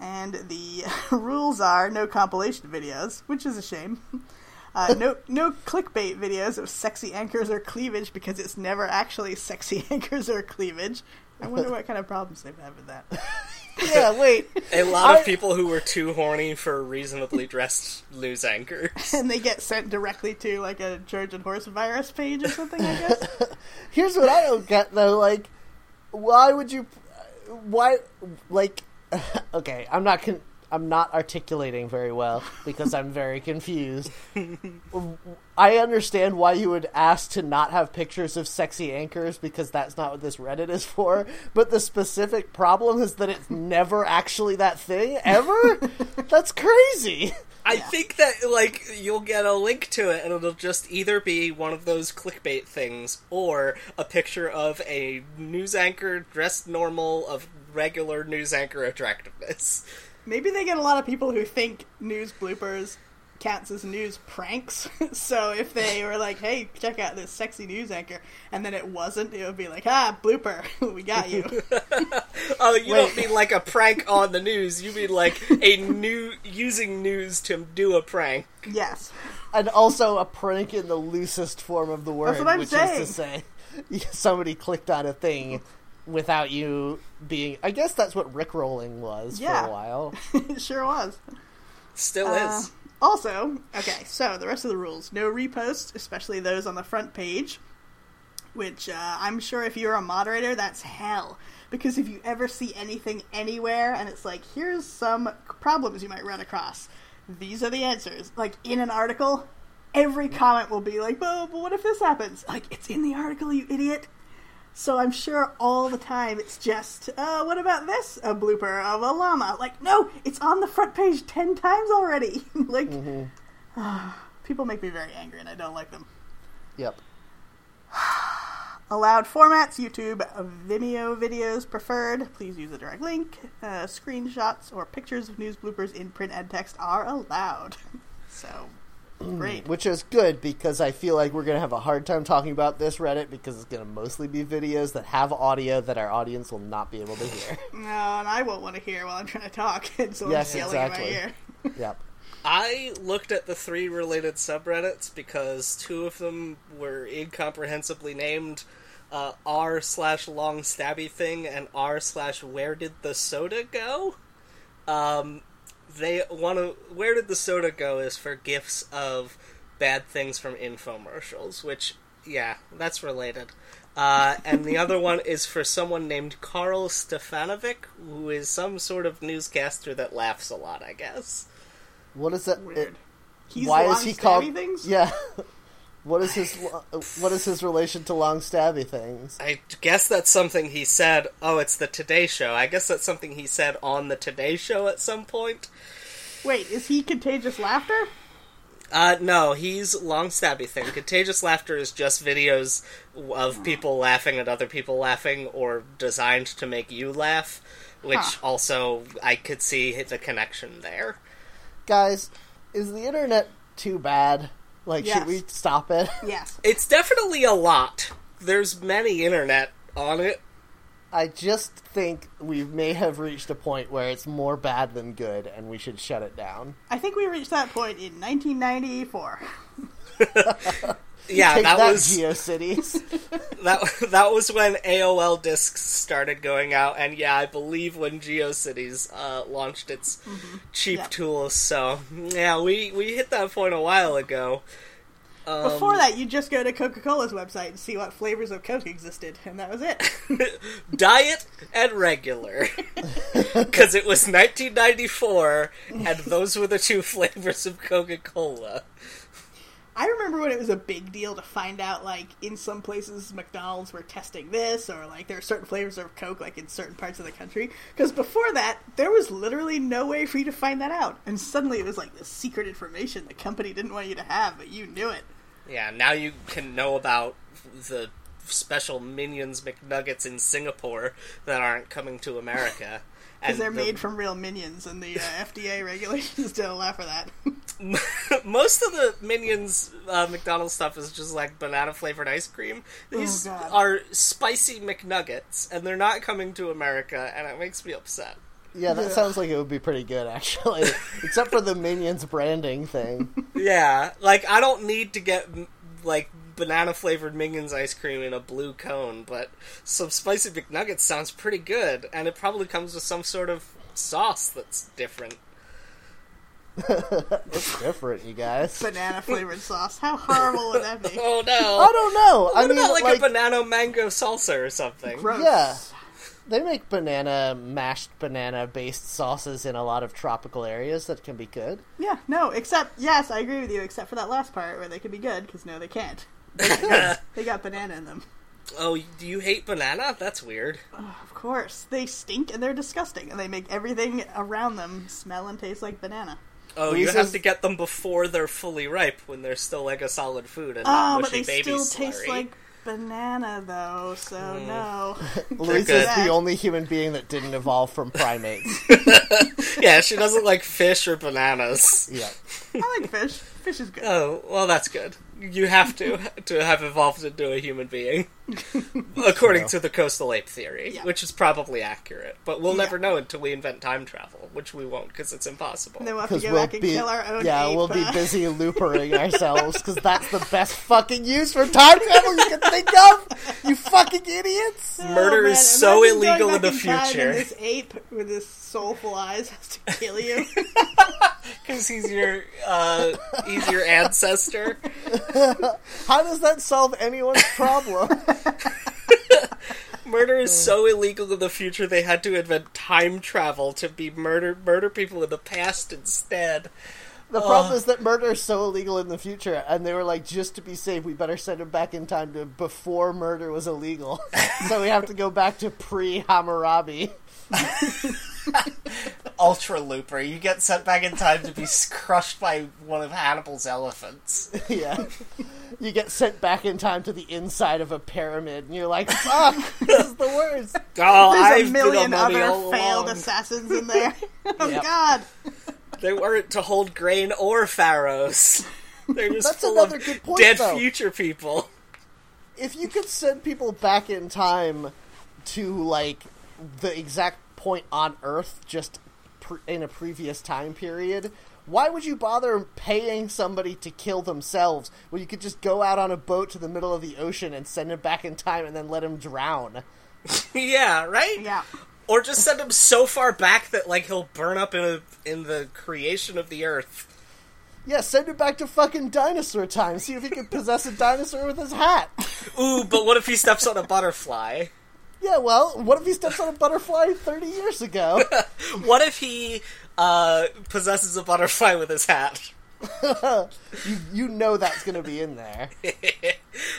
And the rules are no compilation videos, which is a shame. Uh, no, no clickbait videos of sexy anchors or cleavage because it's never actually sexy anchors or cleavage. I wonder what kind of problems they've had with that. yeah wait A lot I- of people who were too horny for reasonably dressed news anchors. And they get sent directly to like a Trojan horse virus page or something. I guess. here's what i don't get though like why would you why like okay i'm not con- i'm not articulating very well because i'm very confused. I understand why you would ask to not have pictures of sexy anchors because that's not what this reddit is for but the specific problem is that it's never actually that thing ever? That's crazy! I think that like you'll get a link to it, and it'll just either be one of those clickbait things, or a picture of a news anchor dressed normal of regular news anchor attractiveness. Maybe they get a lot of people who think news bloopers counts as news pranks. so if they were like, "Hey, check out this sexy news anchor," and then it wasn't, it would be like, "Ah, blooper, we got you." Oh, you Wait. don't mean like a prank on the news. You mean like a new using news to do a prank. yes. and also a prank in the loosest form of the word, what I'm which saying. is to say, somebody clicked on a thing without you being. I guess that's what rickrolling was Yeah. for a while. it sure was. Still Uh, is. also, okay, so the rest of the rules no reposts, especially those on the front page, which uh, I'm sure if you're a moderator, that's hell. Because if you ever see anything anywhere and it's like, here's some problems you might run across, these are the answers. Like in an article, every comment will be like, but, but what if this happens? Like, it's in the article, you idiot. So I'm sure all the time it's just, uh, what about this? A blooper of a llama. Like, no, it's on the front page ten times already. like, people make me very angry and I don't like them. Yep. Allowed formats, YouTube, Vimeo videos preferred. Please use a direct link. Uh, screenshots or pictures of news bloopers in print and text are allowed. So, great. Which is good because I feel like we're going to have a hard time talking about this Reddit because it's going to mostly be videos that have audio that our audience will not be able to hear. No, and I won't want to hear while I'm trying to talk, and someone's Yes, yelling exactly. in my ear. yep. I looked at the three related subreddits because two of them were incomprehensibly named uh, r slash long stabby thing and r slash where did the soda go. Um, they want to where did the soda go is for gifts of bad things from infomercials, which Yeah, that's related. Uh, and the other one is for someone named Karl Stefanovic, who is some sort of newscaster that laughs a lot, I guess. What is that? Weird. it- He's why is he called? things? Yeah. what is his lo- What is his relation to long stabby things? I guess that's something he said. Oh, it's the Today Show. I guess that's something he said on the Today Show at some point. Wait, is he contagious laughter? Uh, no, he's long stabby thing. Contagious laughter is just videos of people laughing at other people laughing, or designed to make you laugh. Which Huh. also I could see the connection there. Guys, is the internet too bad? Like, Yes. should we stop it? Yes. It's definitely a lot. There's many internet on it. I just think we may have reached a point where it's more bad than good, and we should shut it down. I think we reached that point in 1994. Yeah, that, that, was GeoCities. that that was when AOL discs started going out, and yeah, I believe when GeoCities uh, launched its cheap Yep. tools. So yeah, we we hit that point a while ago. Um, Before that, you just go to Coca Cola's website and see what flavors of Coke existed, and that was it. diet and regular, because it was 1994, and those were the two flavors of Coca Cola. I remember when it was a big deal to find out, like, in some places McDonald's were testing this, or, like, there are certain flavors of Coke, like, in certain parts of the country. Because before that, there was literally no way for you to find that out. And suddenly it was, like, this secret information the company didn't want you to have, but you knew it. Yeah, now you can know about the special Minions McNuggets in Singapore that aren't coming to America. Because they're the- made from real minions, and the uh, FDA regulations don't allow for that. Most of the Minions uh, McDonald's stuff is just like banana flavored ice cream. These God. are spicy McNuggets, and they're not coming to America, and it makes me upset. yeah, that Yeah. sounds like it would be pretty good, actually. Except for the Minions branding thing. Yeah, like I don't need to get like banana flavored Minions ice cream in a blue cone, but some spicy McNuggets sounds pretty good, and it probably comes with some sort of sauce that's different. It's different, you guys. Banana flavored sauce. How horrible would that be? Oh no! I don't know. I What mean, about like, like, a banana mango salsa or something? Gross. Yeah. they make banana mashed banana based sauces in a lot of tropical areas that can be good. Yeah, no, except, yes, I agree with you, except for that last part where they could be good, because no, they can't. They got banana in them. Oh, do you hate banana? That's weird. Oh, of course. They stink and they're disgusting, and they make everything around them smell and taste like banana. Oh, you have to get them before they're fully ripe, when they're still like a solid food and Oh, not but mushy they baby still slurry. taste like banana, though, so hmm. no. Lisa's good. the only human being that didn't evolve from primates. yeah, she doesn't like fish or bananas. yeah. I like fish. Fish is good. Oh, well, that's good. You have to to have evolved into a human being, according to the coastal ape theory, Yeah. which is probably accurate. But we'll Yeah. never know until we invent time travel, which we won't because it's impossible. And then we'll have to Because go we'll back and be kill our own yeah, ape, we'll be uh, busy loopering ourselves because that's the best fucking use for time travel you can think of. You fucking idiots! Oh, Murder man, is so imagine illegal in the future. And this ape with his soulful eyes has to kill you. Because he's your uh, he's your ancestor. How does that solve anyone's problem? Murder is so illegal in the future they had to invent time travel to be murder murder people in the past instead. The problem is that murder is so illegal in the future, and they were like, just to be safe, we better send him back in time to before murder was illegal. so we have to go back to pre Hammurabi. Ultra Looper, you get sent back in time to be crushed by one of Hannibal's elephants. yeah. You get sent back in time to the inside of a pyramid, and you're like, fuck, this is the worst. Oh, There's I've a million a other failed along. assassins in there. oh Yep. god. They weren't to hold grain or pharaohs. They're just That's full another of good point, dead though. future people. If you could send people back in time to, like, the exact point on Earth just pre- in a previous time period, why would you bother paying somebody to kill themselves when you could just go out on a boat to the middle of the ocean and send him back in time and then let him drown? yeah, right? Yeah. Or just send him so far back that like he'll burn up in a, in the creation of the earth. Yeah, send him back to fucking dinosaur time. See if he can possess a dinosaur with his hat. Ooh, but what if he steps on a butterfly? Yeah, well, what if he steps on a butterfly 30 years ago? What if he uh, possesses a butterfly with his hat? you, you know that's going to be in there.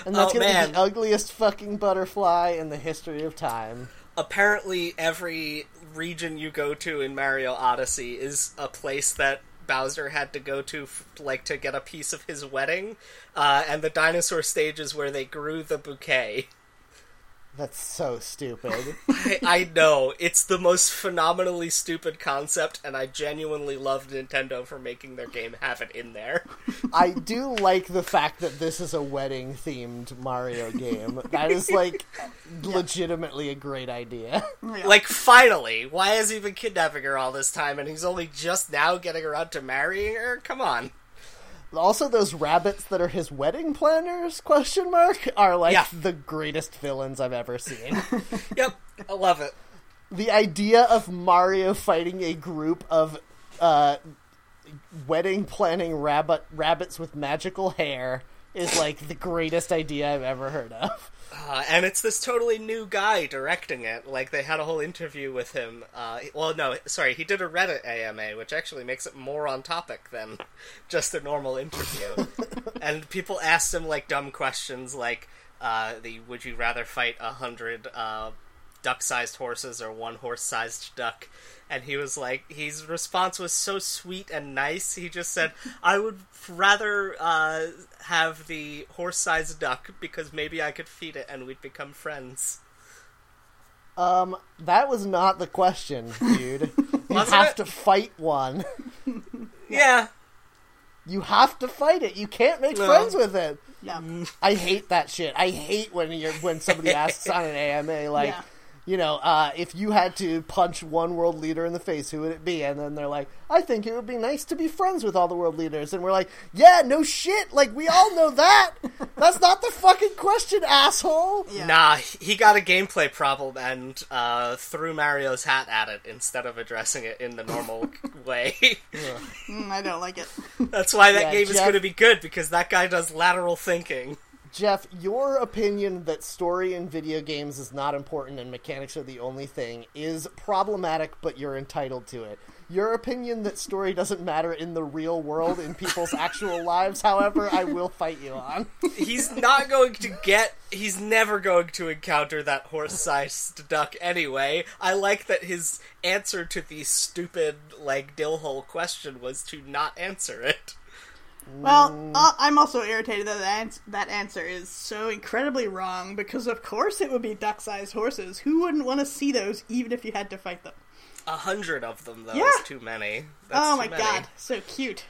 And that's Oh, going to be the ugliest fucking butterfly in the history of time. Apparently, every region you go to in Mario Odyssey is a place that Bowser had to go to, f- like to get a piece of his wedding, uh, and the dinosaur stage is where they grew the bouquet. That's so stupid. I, I know it's the most phenomenally stupid concept, and I genuinely love Nintendo for making their game have it in there. I do like the fact that this is a wedding themed Mario game. That is like legitimately a great idea. Yeah. Like, finally, why has he been kidnapping her all this time, and he's only just now getting around to marrying her? Come on. Also, those rabbits that are his wedding planners? Question mark are like Yeah. the greatest villains I've ever seen. Yep, I love it. the idea of Mario fighting a group of uh, wedding planning rabbit rabbits with magical hair is like the greatest idea I've ever heard of. Uh, and it's this totally new guy directing it. Like they had a whole interview with him. Uh, well, no, sorry, he did a Reddit AMA, which actually makes it more on topic than just a normal interview. and people asked him like dumb questions, like uh, the "Would you rather fight a hundred uh, duck-sized horses or one horse-sized duck?" And he was like, his response was so sweet and nice. He just said, "I would rather uh, have the horse-sized duck because maybe I could feed it and we'd become friends." Um, that was not the question, dude. You have it? to fight one. Yeah, You have to fight it. You can't make No. friends with it. yeah. I hate that shit. I hate when you're when somebody asks on an AMA like, Yeah. You know, uh, if you had to punch one world leader in the face, who would it be? And then they're like, I think it would be nice to be friends with all the world leaders. And we're like, yeah, no shit. Like we all know that. That's not the fucking question, asshole. Yeah. nah, he got a gameplay problem and uh, threw Mario's hat at it instead of addressing it in the normal way. Mm, I don't like it. That's why that Yeah, game is going to be good because that guy does lateral thinking. Jeff, your opinion that story in video games is not important and mechanics are the only thing is problematic, but you're entitled to it. Your opinion that story doesn't matter in the real world, in people's actual lives, however, I will fight you on. He's not going to get. He's never going to encounter that horse-sized duck anyway. I like that his answer to the stupid, like, dill hole question was to not answer it. Well, uh, I'm also irritated that that, ans- that answer is so incredibly wrong because, of course, it would be duck sized horses. Who wouldn't want to see those even if you had to fight them? A hundred of them, though, Yeah. is too many. That's oh too my many. god, so cute.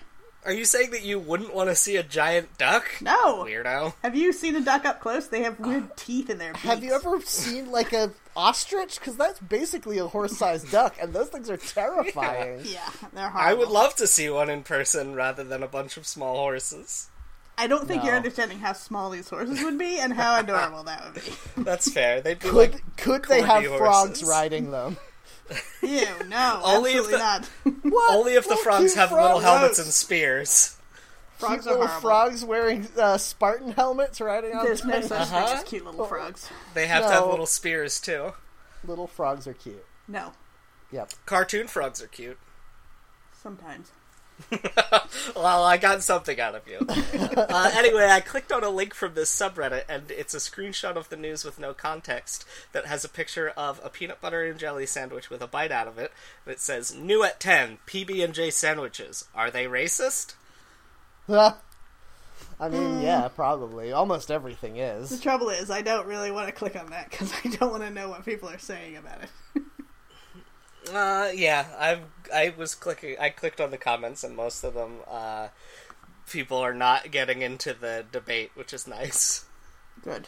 Are you saying that you wouldn't want to see a giant duck? No! Weirdo. Have you seen a duck up close? They have weird teeth in their beaks. Have you ever seen, like, a ostrich? Because that's basically a horse-sized duck, and those things are terrifying. Yeah, they're horrible. I would love to see one in person rather than a bunch of small horses. I don't think you're understanding how small these horses would be and how adorable that would be. That's fair. They'd be Could, like could they have corgi frogs horses. riding them? Ew, no, Only if absolutely the- not. What? only if the Little frogs cute have little frogs. helmets and spears. Frogs are little horrible. frogs wearing uh, Spartan helmets riding on There's no such thing Uh-huh. as cute little frogs. They have to have No. little spears too. Little frogs are cute. No, Yep. Cartoon frogs are cute. sometimes. Well, I got something out of you. uh, anyway, I clicked on a link from this subreddit, and it's a screenshot of the news with no context that has a picture of a peanut butter and jelly sandwich with a bite out of it. that says, "New at ten, PB and J sandwiches. Are they racist?" I mean, yeah, probably. Almost everything is. The trouble is, I don't really want to click on that because I don't want to know what people are saying about it. Uh, yeah, I I was clicking. I clicked on the comments, and most of them, uh, people are not getting into the debate, which is nice. Good.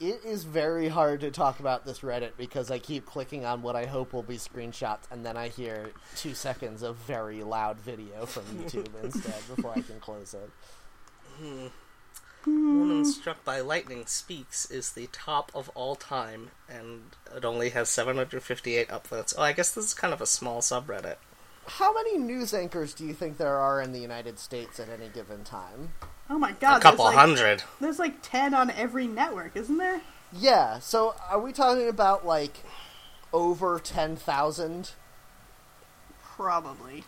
It is very hard to talk about this Reddit because I keep clicking on what I hope will be screenshots, and then I hear two seconds of very loud video from YouTube instead before I can close it. Hmm. Woman struck by lightning speaks is the top of all time, and it only has 758 upvotes. Oh, I guess this is kind of a small subreddit. how many news anchors do you think there are in the United States at any given time? Oh my god, a couple there's like, hundred. There's like ten on every network, isn't there? Yeah, so are we talking about like over 10,000? Probably.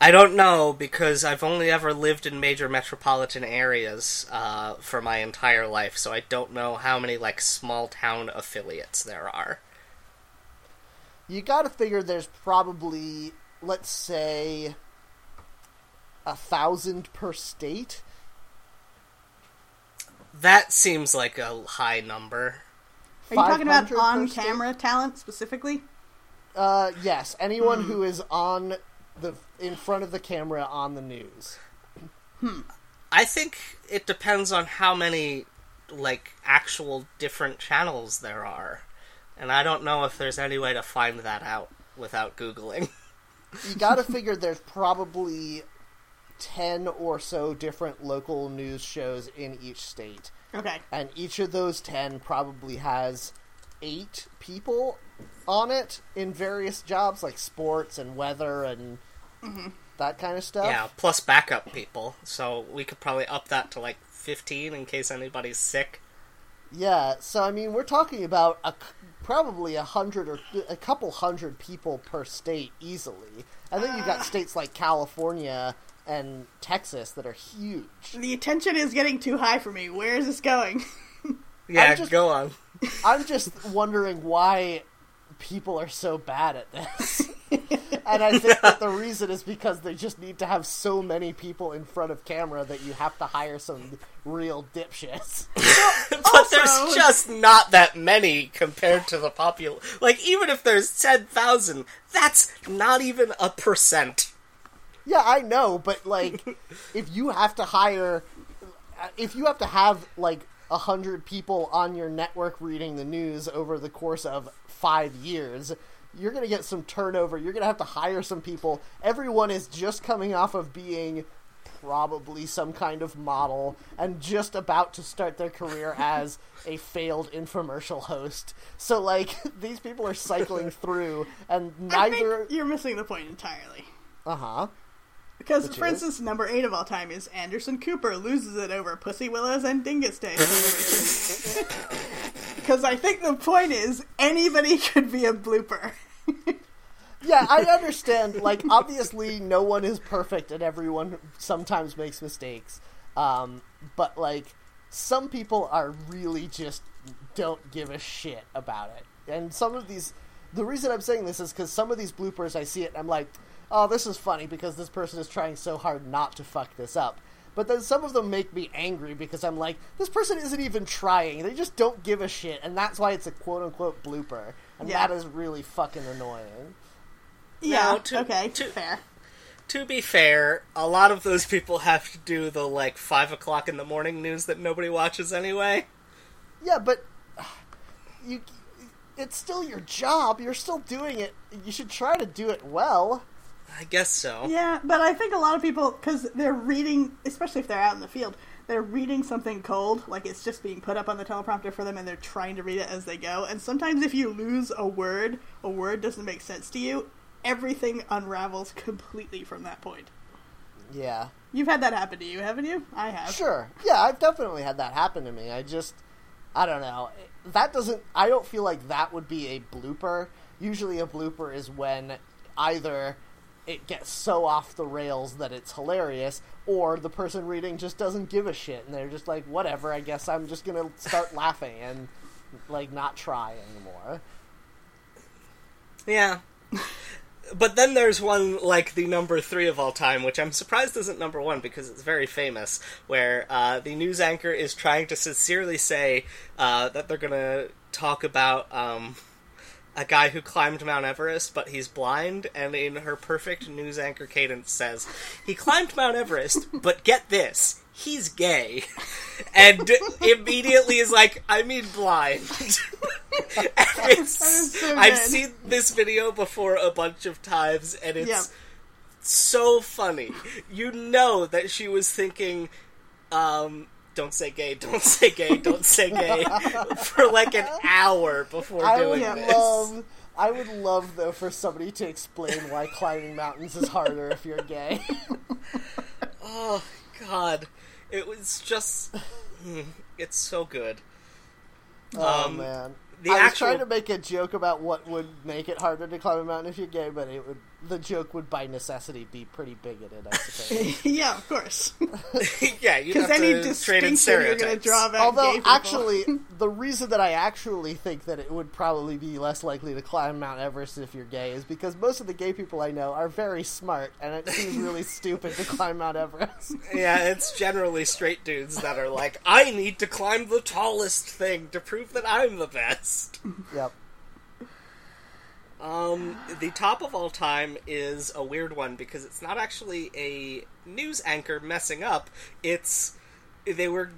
I don't know because I've only ever lived in major metropolitan areas uh, for my entire life, so I don't know how many like small town affiliates there are. You got to figure there's probably, let's say, a thousand per state. That seems like a high number. Are you talking about on camera talent specifically? Uh, yes, anyone who is on the in front of the camera on the news. Hmm. I think it depends on how many like actual different channels there are. And I don't know if there's any way to find that out without googling. You got to figure there's probably 10 or so different local news shows in each state. Okay. And each of those 10 probably has 8 people on it in various jobs like sports and weather and mm-hmm. that kind of stuff. Yeah, plus backup people. So we could probably up that to like 15 in case anybody's sick. Yeah, so I mean, we're talking about a, c- probably a hundred or a couple hundred people per state easily. I think you've got ah. states like California and Texas that are huge. The attention is getting too high for me. Where is this going? Yeah, just- go on. I'm just wondering why people are so bad at this. and I think that the reason is because they just need to have so many people in front of camera that you have to hire some real dipshits. But there's just not that many compared to the popul. Like, even if there's 10,000, that's not even a percent. Yeah, I know, but like, if you have to hire, if you have to have like a hundred people on your network reading the news over the course of five years, you're gonna get some turnover. You're gonna have to hire some people. Everyone is just coming off of being probably some kind of model and just about to start their career as a failed infomercial host. So like these people are cycling through and neither you're missing the point entirely. uh-huh. Because, Which for is? instance, number eight of all time is Anderson Cooper loses it over Pussy Willows and Dyngus Day. Because I think the point is anybody could be a blooper. Yeah, I understand. Like, obviously, no one is perfect, and everyone sometimes makes mistakes. Um, but like, some people are really just don't give a shit about it. And some of these, the reason I'm saying this is because some of these bloopers, I see it, and I'm like, oh, this is funny because this person is trying so hard not to fuck this up. But then some of them make me angry because I'm like, this person isn't even trying. They just don't give a shit, and that's why it's a quote unquote blooper. And Yeah. that is really fucking annoying. Yeah, to- okay, to- fair. To be fair, a lot of those people have to do the, like, 5 o'clock in the morning news that nobody watches anyway. Yeah, but you it's still your job. You're still doing it. You should try to do it well. I guess so. Yeah, but I think a lot of people, because they're reading, especially if they're out in the field, they're reading something cold, like it's just being put up on the teleprompter for them, and they're trying to read it as they go. And sometimes if you lose a word, a word doesn't make sense to you, everything unravels completely from that point. Yeah. You've had that happen to you, haven't you? I have. Sure. Yeah, I've definitely had that happen to me. I just I don't know. That doesn't I don't feel like that would be a blooper. Usually a blooper is when either it gets so off the rails that it's hilarious or the person reading just doesn't give a shit and they're just like whatever, I guess I'm just to start laughing and like not try anymore. Yeah. But then there's one like the number three of all time, which I'm surprised isn't number one because it's very famous, where uh, the news anchor is trying to sincerely say uh, that they're gonna talk about um, a guy who climbed Mount Everest, but he's blind, and in her perfect news anchor cadence says, "He climbed Mount Everest, but get this." He's gay, and immediately is like, "I mean blind." so I've seen this video before a bunch of times, and it's Yeah. so funny. You know that she was thinking, um, don't say gay, don't say gay, don't say gay, for like an hour before I doing would this. love I would love though for somebody to explain why climbing mountains is harder if you're gay. Oh God, it was just. hmm, It's so good. oh Um, man. the I was trying to make a joke about what would make it harder to climb a mountain if you're gay, but it would the joke would by necessity be pretty bigoted, I suppose. yeah, of course. yeah, you Because have any to trade distinction you're going to draw about gay Although, people. actually, the reason that I actually think that it would probably be less likely to climb Mount Everest if you're gay is because most of the gay people I know are very smart, and it seems really stupid to climb Mount Everest. Yeah, it's generally straight dudes that are like, I need to climb the tallest thing to prove that I'm the best. yep. Um, the top of all time is a weird one because it's not actually a news anchor messing up. It's they were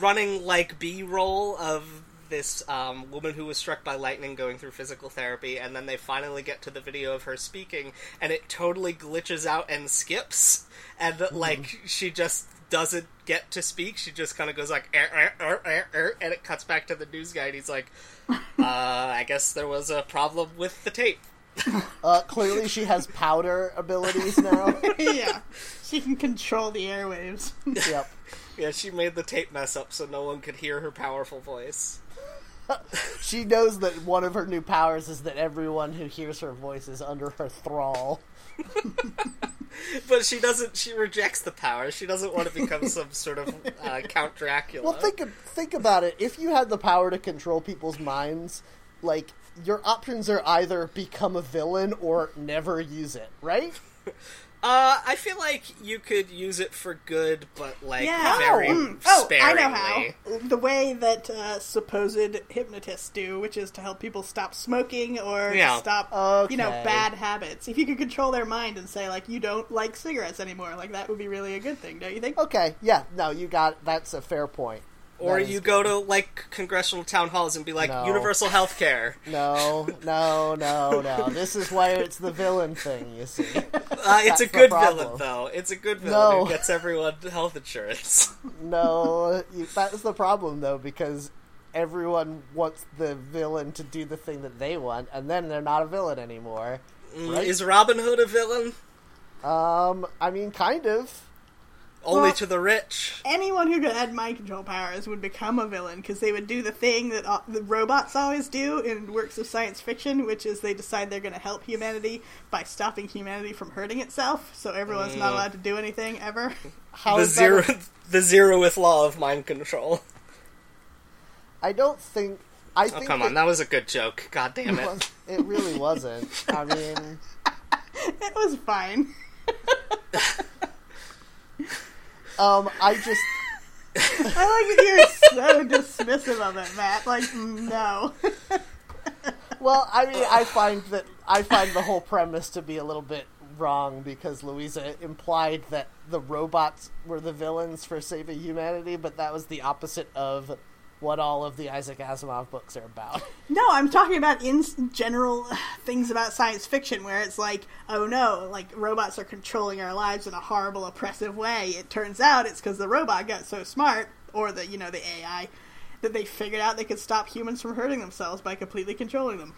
running like B-roll of this um, woman who was struck by lightning going through physical therapy, and then they finally get to the video of her speaking, and it totally glitches out and skips, and like she just doesn't get to speak. She just kind of goes like, er, er, er, and it cuts back to the news guy, and he's like, uh, I guess there was a problem with the tape. Uh, clearly, she has powder abilities now. yeah, she can control the airwaves. yep. Yeah, she made the tape mess up so no one could hear her powerful voice. She knows that one of her new powers is that everyone who hears her voice is under her thrall. But she doesn't. She rejects the power. She doesn't want to become some sort of uh, Count Dracula. Well, think think about it. If you had the power to control people's minds, like your options are either become a villain or never use it, right? Uh, I feel like you could use it for good, but like Yeah. very Mm. Oh, sparingly. I know how. The way that uh, supposed hypnotists do, which is to help people stop smoking or Yeah. stop, you know, bad habits. If you could control their mind and say, like, you don't like cigarettes anymore, like, that would be really a good thing, don't you think? Okay, yeah, no, you got that's a fair point. Or you go to like congressional town halls and be like, No. universal health care. No, no, no, no. This is why it's the villain thing, you see. Uh, it's a good villain, though. It's a good villain No. who gets everyone health insurance. No, you, that's the problem though, because everyone wants the villain to do the thing that they want, and then they're not a villain anymore. Right. Is Robin Hood a villain? Um, I mean, kind of. Only Well- to the rich. Anyone who had mind control powers would become a villain because they would do the thing that uh, the robots always do in works of science fiction, which is they decide they're going to help humanity by stopping humanity from hurting itself. So everyone's not Mm. allowed to do anything ever. How the is zero, a- the zero with law of mind control. I don't think. I Oh think come on, that was a good joke. God damn it. was- it really wasn't. I mean, it was fine. Um, I just I like that you're so dismissive of it, Matt. Like, no. well, I mean, I find that I find the whole premise to be a little bit wrong because Louisa implied that the robots were the villains for saving humanity, but that was the opposite of what all of the Isaac Asimov books are about. No, I'm talking about in general things about science fiction where it's like, oh no, like robots are controlling our lives in a horrible, oppressive way. It turns out it's because the robot got so smart, or the you know the AI, that they figured out they could stop humans from hurting themselves by completely controlling them.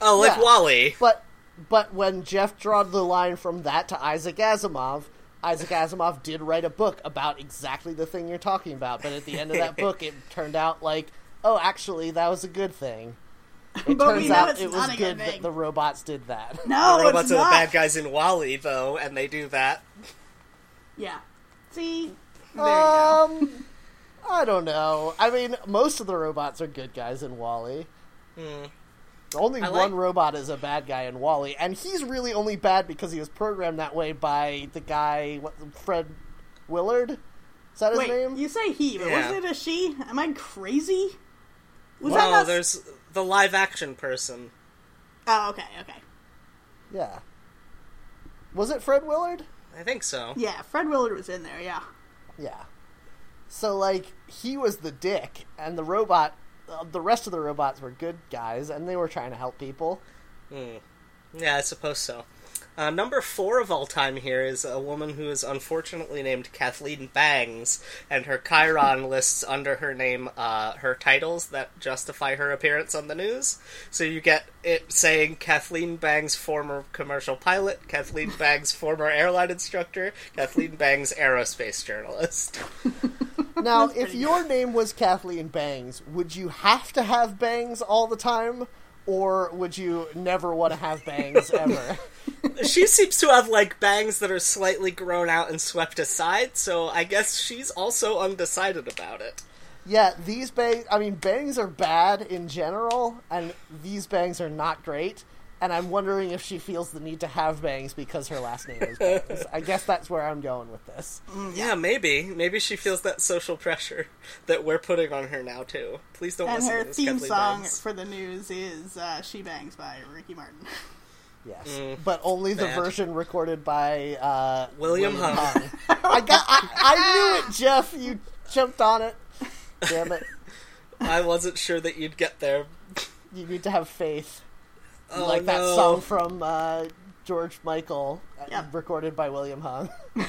Oh, like Yeah. WALL-E. But but when Jeff drew the line from that to Isaac Asimov, Isaac Asimov did write a book about exactly the thing you're talking about. But at the end of that book, it turned out like, oh, actually, that was a good thing. It But turns out it was good good that the robots did that. No, the robots it's are the bad guys in WALL-E, though, and they do that. Yeah. See, there you go. Um, I don't know. I mean, most of the robots are good guys in WALL-E. Hmm. Only I one robot is a bad guy in WALL-E, and he's really only bad because he was programmed that way by the guy, what, Fred Willard. Is that his Wait, name? you say he, but Yeah. wasn't it a she? Am I crazy? Was well, that not... there's the live action person. Oh, okay, okay. Yeah. Was it Fred Willard? I think so. Yeah, Fred Willard was in there. Yeah. Yeah. So like he was the dick, and the robot, the rest of the robots were good guys, and they were trying to help people. Hmm. Yeah, I suppose so. Uh, number four of all time here is a woman who is unfortunately named Kathleen Bangs, and her Chiron lists under her name uh, her titles that justify her appearance on the news. So you get it saying Kathleen Bangs, former commercial pilot, Kathleen Bangs, former airline instructor, Kathleen Bangs, aerospace journalist. Now, if your name was Kathleen Bangs, would you have to have bangs all the time? Or would you never want to have bangs ever? she seems to have like bangs that are slightly grown out and swept aside, so I guess she's also undecided about it. yeah, these bangs, I mean, bangs are bad in general, and these bangs are not great. And I'm wondering if she feels the need to have bangs because her last name is Bangs. I guess that's where I'm going with this. Yeah, maybe. Maybe she feels that social pressure that we're putting on her now too. Please don't And listen her to theme Kathleen song Bangs. for the news is uh, "She Bangs" by Ricky Martin. Yes, but only the Mm. version recorded by uh, William Hung. I got, I, I knew it, Jeff. You jumped on it. Damn it! I wasn't sure that you'd get there. You need to have faith. Oh, like that song from uh, George Michael, uh, Yep. recorded by William Hung.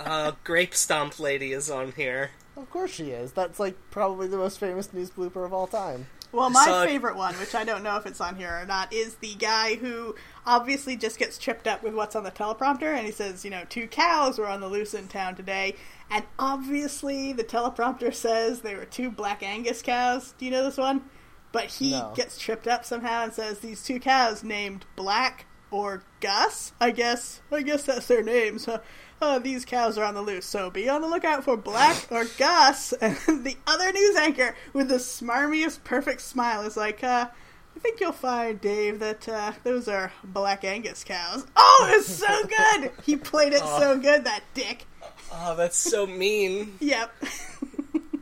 Uh, Grape Stomp Lady is on here. of course she is. That's like probably the most famous news blooper of all time. Well, my So- favorite one, which I don't know if it's on here or not, is the guy who obviously just gets tripped up with what's on the teleprompter, and he says, you know, two cows were on the loose in town today, and obviously the teleprompter says they were two Black Angus cows. Do you know this one? But he No. gets tripped up somehow and says these two cows named Black or Gus. I guess. I guess that's their names. Huh? Uh, these cows are on the loose, so be on the lookout for Black or Gus. And the other news anchor, with the smarmiest, perfect smile, is like, uh, I think you'll find, Dave, that uh, those are Black Angus cows. Oh, it's so good! He played it so good, that dick. Oh, that's so mean. Yep.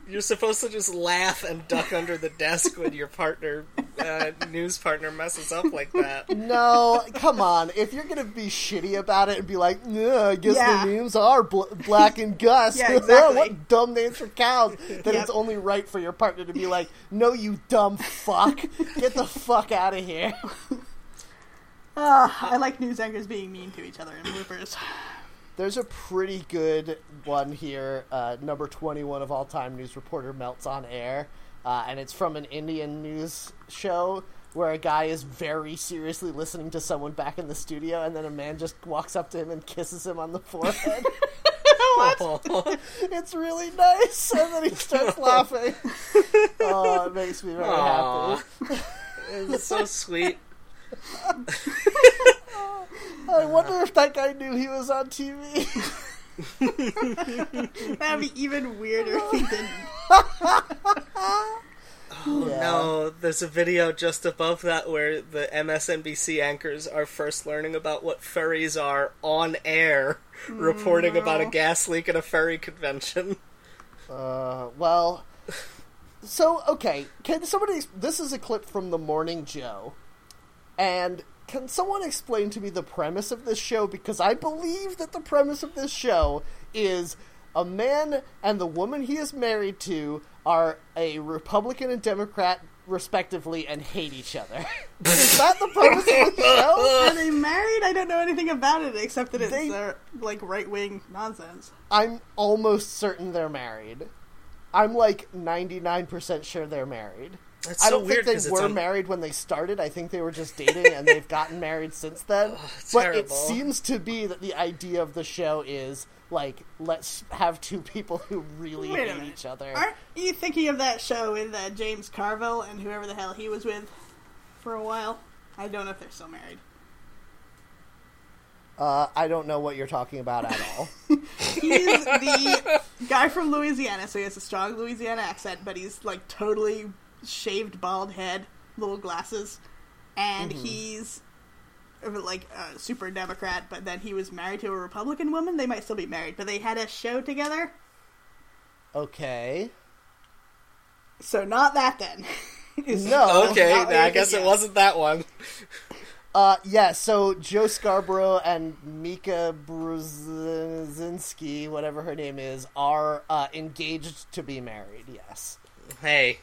You're supposed to just laugh and duck under the desk when your partner, uh, news partner, messes up like that. No, come on. If you're gonna be shitty about it and be like, "Yeah, I guess Yeah. the names are Bl- Black and Gus," Yeah, exactly. what dumb names for cows? Then Yep. it's only right for your partner to be like, "No, you dumb fuck, get the fuck out of here." Ah, I like news anchors being mean to each other in bloopers. There's a pretty good one here. Uh, number 21 of all time news reporter melts on air. Uh, and it's from an Indian news show where a guy is very seriously listening to someone back in the studio, and then a man just walks up to him and kisses him on the forehead. Oh, it's really nice. And then he starts laughing. Oh, it makes me very Aw. happy. it's so sweet. I wonder if that guy knew he was on TV. That'd be even weirder if he didn't. Yeah. No, there's a video just above that where the MSNBC anchors are first learning about what furries are on air, reporting about a gas leak at a furry convention. Uh, well, so okay, can somebody? This is a clip from the Morning Joe, and can someone explain to me the premise of this show? Because I believe that the premise of this show is a man and the woman he is married to are a Republican and Democrat, respectively, and hate each other. is that the premise of the show? Are they married? I don't know anything about it except that it's They- uh, like right wing nonsense. I'm almost certain they're married. I'm like 99% sure they're married. That's I don't weird think 'cause they were on- married when they started. I think they were just dating and they've gotten married since then. it's but it seems to be that the idea of the show is like let's have two people who really Wait hate each other. Aren't you thinking of that show with uh, James Carville and whoever the hell he was with for a while? I don't know if they're still married. Uh, I don't know what you're talking about at all. He's the guy from Louisiana, so he has a strong Louisiana accent, but he's like totally shaved bald head, little glasses, and he's uh, like a super Democrat. But then he was married to a Republican woman. They might still be married, but they had a show together. okay. So not that then. No. Okay, not I guess it thinking wasn't that one. Uh, yeah, so Joe Scarborough and Mika Brzezinski, whatever her name is, are uh, engaged to be married, yes. Hey,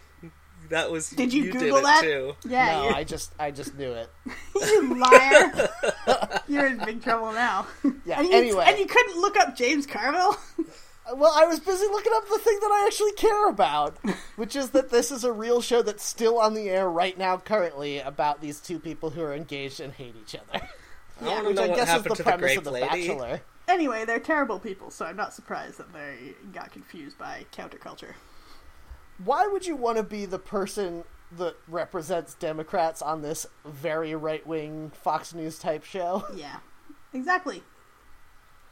That was Did you, did Google it that? too. Yeah, No, you're, I just I just knew it. you liar. you're in big trouble now. Yeah. And you, anyway, and you couldn't look up James Carville. Uh, well, I was busy looking up the thing that I actually care about, which is that this is a real show that's still on the air right now, currently, about these two people who are engaged and hate each other. I want to Which know I guess is the to the premise of the Lady. Bachelor. anyway, they're terrible people, so I'm not surprised that they got confused by counterculture. Why would you want to be the person that represents Democrats on this very right wing Fox News type show? Yeah, exactly.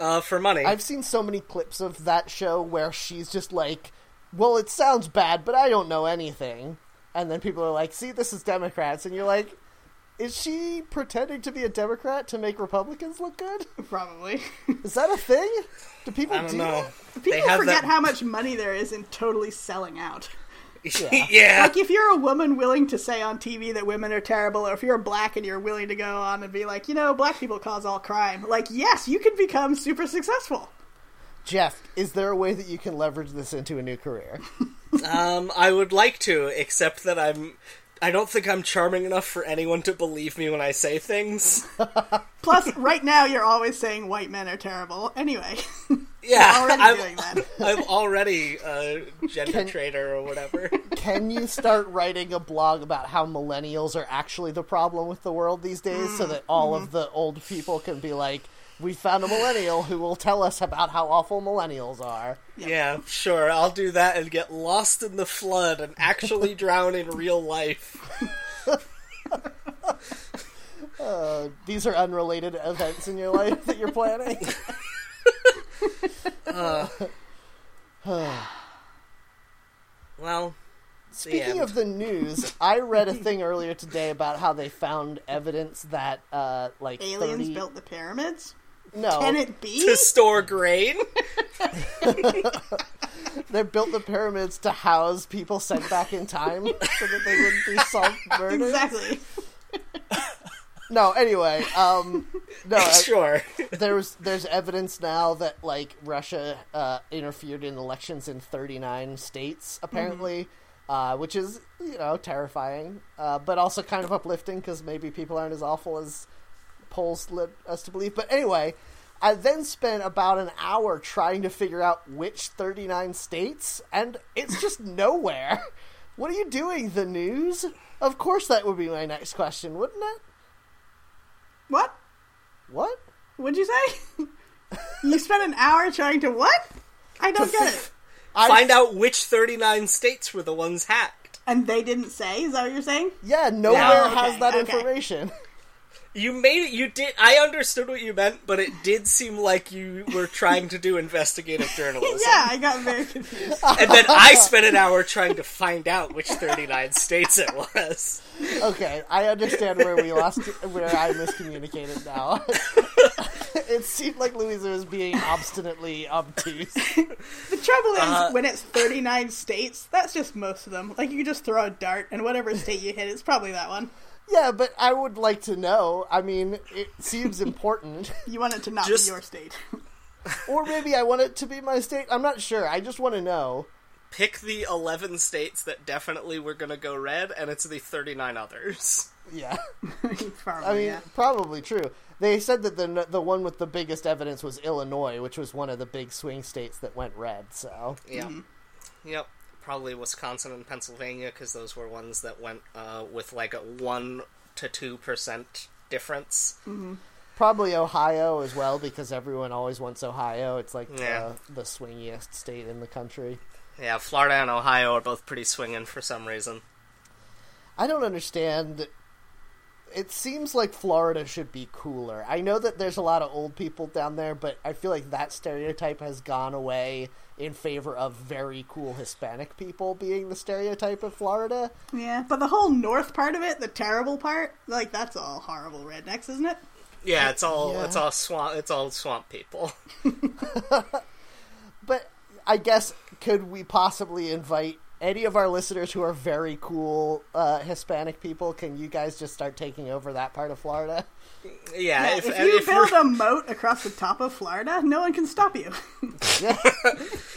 Uh, for money. I've seen so many clips of that show where she's just like, "Well, it sounds bad, but I don't know anything," and then people are like, "See, this is Democrats," and you're like, "Is she pretending to be a Democrat to make Republicans look good? Probably. Is that a thing? Do people I don't do know. that?" People have forget that- how much money there is in totally selling out. Yeah. yeah. Like if you're a woman willing to say on TV that women are terrible, or if you're black and you're willing to go on and be like, you know, black people cause all crime, like yes, you can become super successful. Jeff, is there a way that you can leverage this into a new career? Um, I would like to, except that I'm. I don't think I'm charming enough for anyone to believe me when I say things. Plus, right now you're always saying white men are terrible. Anyway, Yeah, already I'm, doing that. I'm already a gender Can- traitor or whatever. Can you start writing a blog about how millennials are actually the problem with the world these days so mm, that all of mm-hmm. the old people can be like, we found a millennial who will tell us about how awful millennials are? Yeah, sure, I'll do that and get lost in the flood and actually drown in real life. Uh, these are unrelated events in your life that you're planning. Well, Speaking end. of the news, I read a thing earlier today about how they found evidence that, uh, like, Aliens 30... built the pyramids. No, Can it be? to store grain? they built the pyramids to house people sent back in time so that they wouldn't be solved murders. Exactly. No, anyway, um, no, I- sure. there's there's evidence now that like Russia uh, interfered in elections in 39 states apparently, uh, which is you know terrifying, uh, but also kind of uplifting because maybe people aren't as awful as polls led us to believe. But anyway, I then spent about an hour trying to figure out which 39 states, and it's just nowhere. What are you doing, the news? Of course, that would be my next question, wouldn't it? What? What? What'd you say? you spent an hour trying to what? I don't get it. I Find out which 39 states were the ones hacked. And they didn't say? Is that what you're saying? Yeah, nowhere oh, Yeah. Okay, has that okay. information. You made it, you did, I understood what you meant, but it did seem like you were trying to do investigative journalism. Yeah, I got very confused. And then I spent an hour trying to find out which 39 states it was. Okay, I understand where we lost, where I miscommunicated now. it seemed like Louisa was being obstinately obtuse. The trouble is, Uh, when it's 39 states, that's just most of them. Like, you could just throw a dart, and whatever state you hit, it's probably that one. Yeah, but I would like to know. I mean, it seems important. You want it to not Just- be your state. Or maybe I want it to be my state. I'm not sure. I just want to know. Pick the 11 states that definitely were gonna go red, and it's the 39 others. Yeah. Probably, I mean, yeah. probably true. They said that the the one with the biggest evidence was Illinois, which was one of the big swing states that went red. So Yeah. Mm-hmm. Yep. Probably Wisconsin and Pennsylvania, because those were ones that went uh, with like a 1 to 2% difference. probably Ohio as well, because everyone always wants Ohio. It's like Yeah. the, the swingiest state in the country. Yeah, Florida and Ohio are both pretty swinging for some reason. I don't understand. It seems like Florida should be cooler. I know that there's a lot of old people down there, but I feel like that stereotype has gone away in favor of very cool Hispanic people being the stereotype of Florida. Yeah, but the whole north part of it, the terrible part, like, that's all horrible rednecks, isn't it? Yeah, it's all Yeah. it's all swamp it's all swamp people. But I guess could we possibly invite any of our listeners who are very cool uh, Hispanic people, can you guys just start taking over that part of Florida? Yeah, Yeah, if, if, you if build you're, a moat across the top of Florida, no one can stop you.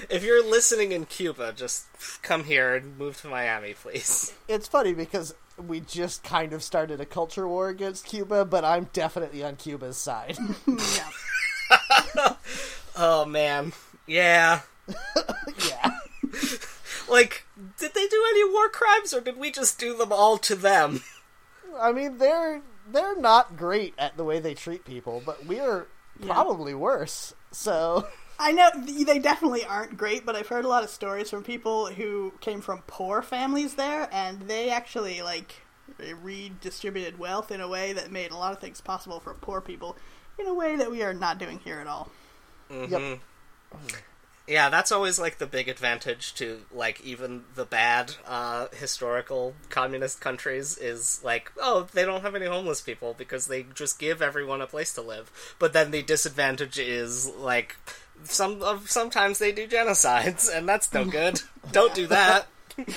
if you're listening in Cuba, just come here and move to Miami, please. It's funny because we just kind of started a culture war against Cuba, but I'm definitely on Cuba's side. yeah. Oh man, yeah. yeah. Like, did they do any war crimes, or did we just do them all to them? I mean, they're they're not great at the way they treat people, but we're Yeah. probably worse. So I know they definitely aren't great, but I've heard a lot of stories from people who came from poor families there, and they actually like redistributed wealth in a way that made a lot of things possible for poor people in a way that we are not doing here at all. yep. Mm-hmm. Yeah, that's always like the big advantage to like even the bad uh, historical communist countries is like, oh, they don't have any homeless people because they just give everyone a place to live. But then the disadvantage is like some of sometimes they do genocides, and that's no good. don't do that.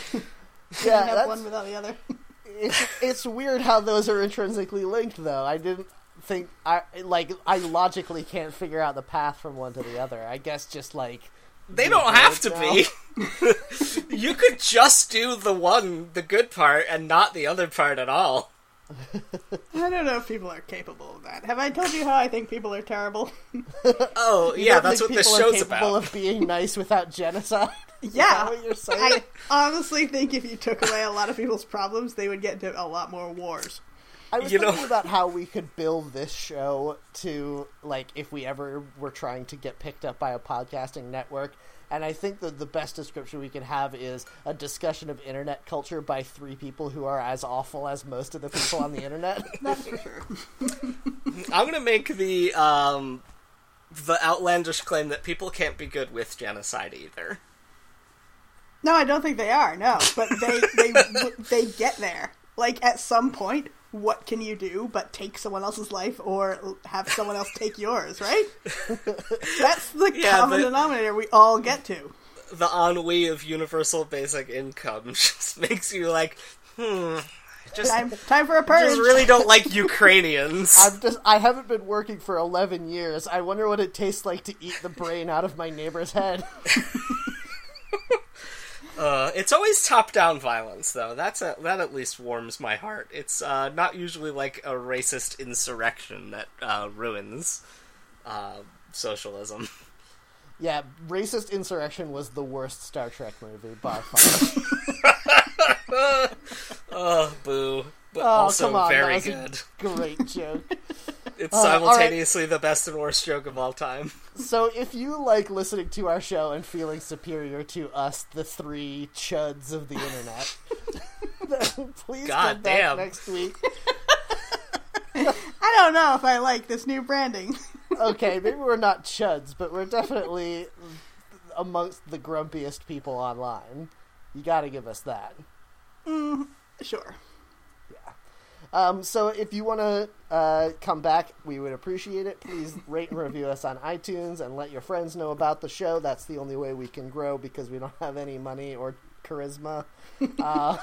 Yeah, have that's- one without the other. it's, it's weird how those are intrinsically linked, though. I didn't think I like I logically can't figure out the path from one to the other. I guess just like They don't have to now. be. you could just do the one, the good part, and not the other part at all. I don't know if people are capable of that. Have I told you how I think people are terrible? Oh, yeah, that's what this people are show's capable about. Of being nice without genocide. Yeah, what you're saying? I honestly think if you took away a lot of people's problems, they would get into a lot more wars. I was You know- thinking about how we could build this show to like if we ever were trying to get picked up by a podcasting network. And I think that the best description we can have is a discussion of internet culture by three people who are as awful as most of the people on the internet. That's for sure. I'm gonna make the um the outlandish claim that people can't be good with genocide either. No, I don't think they are. No, but they they they get there. Like at some point, what can you do but take someone else's life or have someone else take yours? Right? That's the Yeah, common denominator we all get to. The ennui of universal basic income just makes you like, hmm, just, Time time for a purge. just really don't like Ukrainians. I'm just I haven't been working for 11 years. I wonder what it tastes like to eat the brain out of my neighbor's head. Uh, it's always top-down violence, though. That's a, that at least warms my heart. It's uh, not usually like a racist insurrection that uh, ruins uh, socialism. Yeah, racist insurrection was the worst Star Trek movie by far. Oh, boo! But Oh, also come on, very good. a great joke. It's Uh, all right. simultaneously the best and worst joke of all time. So, if you like listening to our show and feeling superior to us, the three chuds of the internet, then please God come back next week. I don't know if I like this new branding. Okay, maybe we're not chuds, but we're definitely amongst the grumpiest people online. You got to give us that. sure. Um, so if you want to uh, come back, we would appreciate it. Please rate and review us on iTunes and let your friends know about the show. That's the only way we can grow because we don't have any money or charisma. Uh,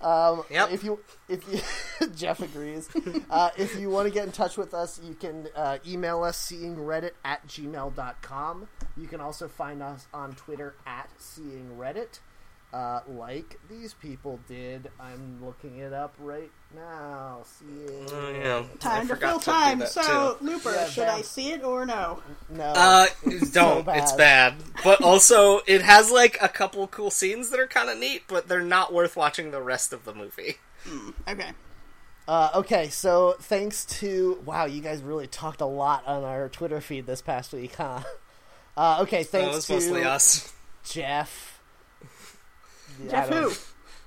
um, Yep. If you, if you, Jeff agrees. Uh, if you want to get in touch with us, you can uh, email us seeingreddit at gmail.com. You can also find us on Twitter at seeingreddit uh, like these people did. I'm looking it up right now. Seeing Oh, yeah. Time I to fill time. that, So, too. Looper, Yeah, should that- I see it or no? no, Uh, don't. bad. it's bad. But also, it has like a couple cool scenes that are kind of neat, but they're not worth watching the rest of the movie. Okay. Uh, okay, so thanks to wow, you guys really talked a lot on our Twitter feed this past week, huh? Uh, okay, That thanks was to mostly us. Jeff. I Jeff who?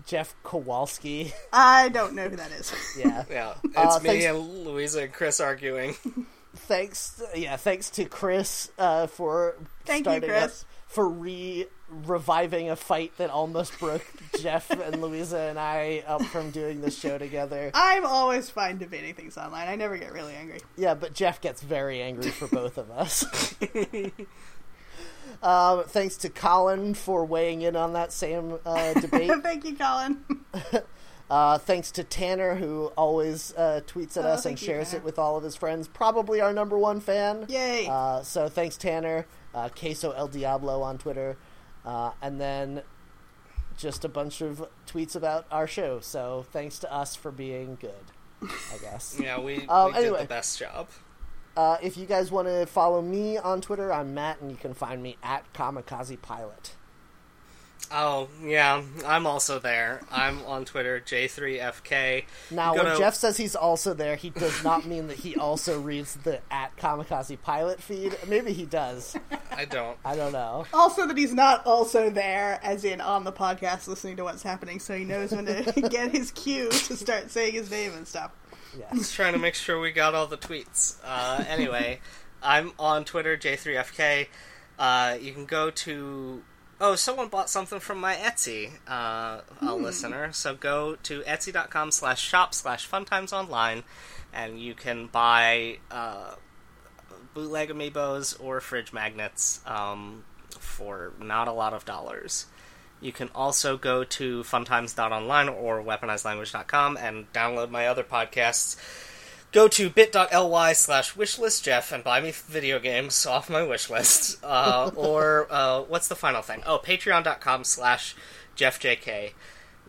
Jeff Kowalski. I don't know who that is. Yeah. Yeah, it's Uh, me thanks- and Louisa and Chris arguing. thanks. Yeah, thanks to Chris uh, for Thank you, starting Chris. up- for re reviving a fight that almost broke Jeff and Louisa and I up from doing this show together. I'm always fine debating things online. I never get really angry. Yeah, but Jeff gets very angry for both of us. Um, thanks to Colin for weighing in on that same uh, debate. Thank you, Colin. Uh, thanks to Tanner, who always uh, tweets at Oh, us and thank you, shares it with all of his friends. Probably our number one fan. Yay. Uh, so thanks, Tanner. Uh, Queso El Diablo on Twitter. Uh, and then just a bunch of tweets about our show. So thanks to us for being good, I guess. Yeah, we, Um, we anyway. did the best job. Uh, if you guys want to follow me on Twitter, I'm Matt, and you can find me at Kamikaze Pilot. Oh, yeah, I'm also there. I'm on Twitter, J3FK. Now, Go when to- Jeff says he's also there, he does not mean that he also reads the at Kamikaze Pilot feed. Maybe he does. I don't. I don't know. also, that he's not also there, as in on the podcast, listening to what's happening, so he knows when to get his cue to start saying his name and stuff. Yes. Just trying to make sure we got all the tweets. Uh, anyway, I'm on Twitter, J3FK. Uh, you can go to. Oh, someone bought something from my Etsy, uh, a listener. So go to etsy.com slash shop slash funtimes online, and you can buy uh, bootleg amiibos or fridge magnets um, for not a lot of dollars. You can also go to funtimes.online or weaponizedlanguage.com and download my other podcasts. Go to bit.ly slash wishlistjeff and buy me video games off my wishlist. Uh, or, uh, what's the final thing? Oh, patreon.com slash jeffjk.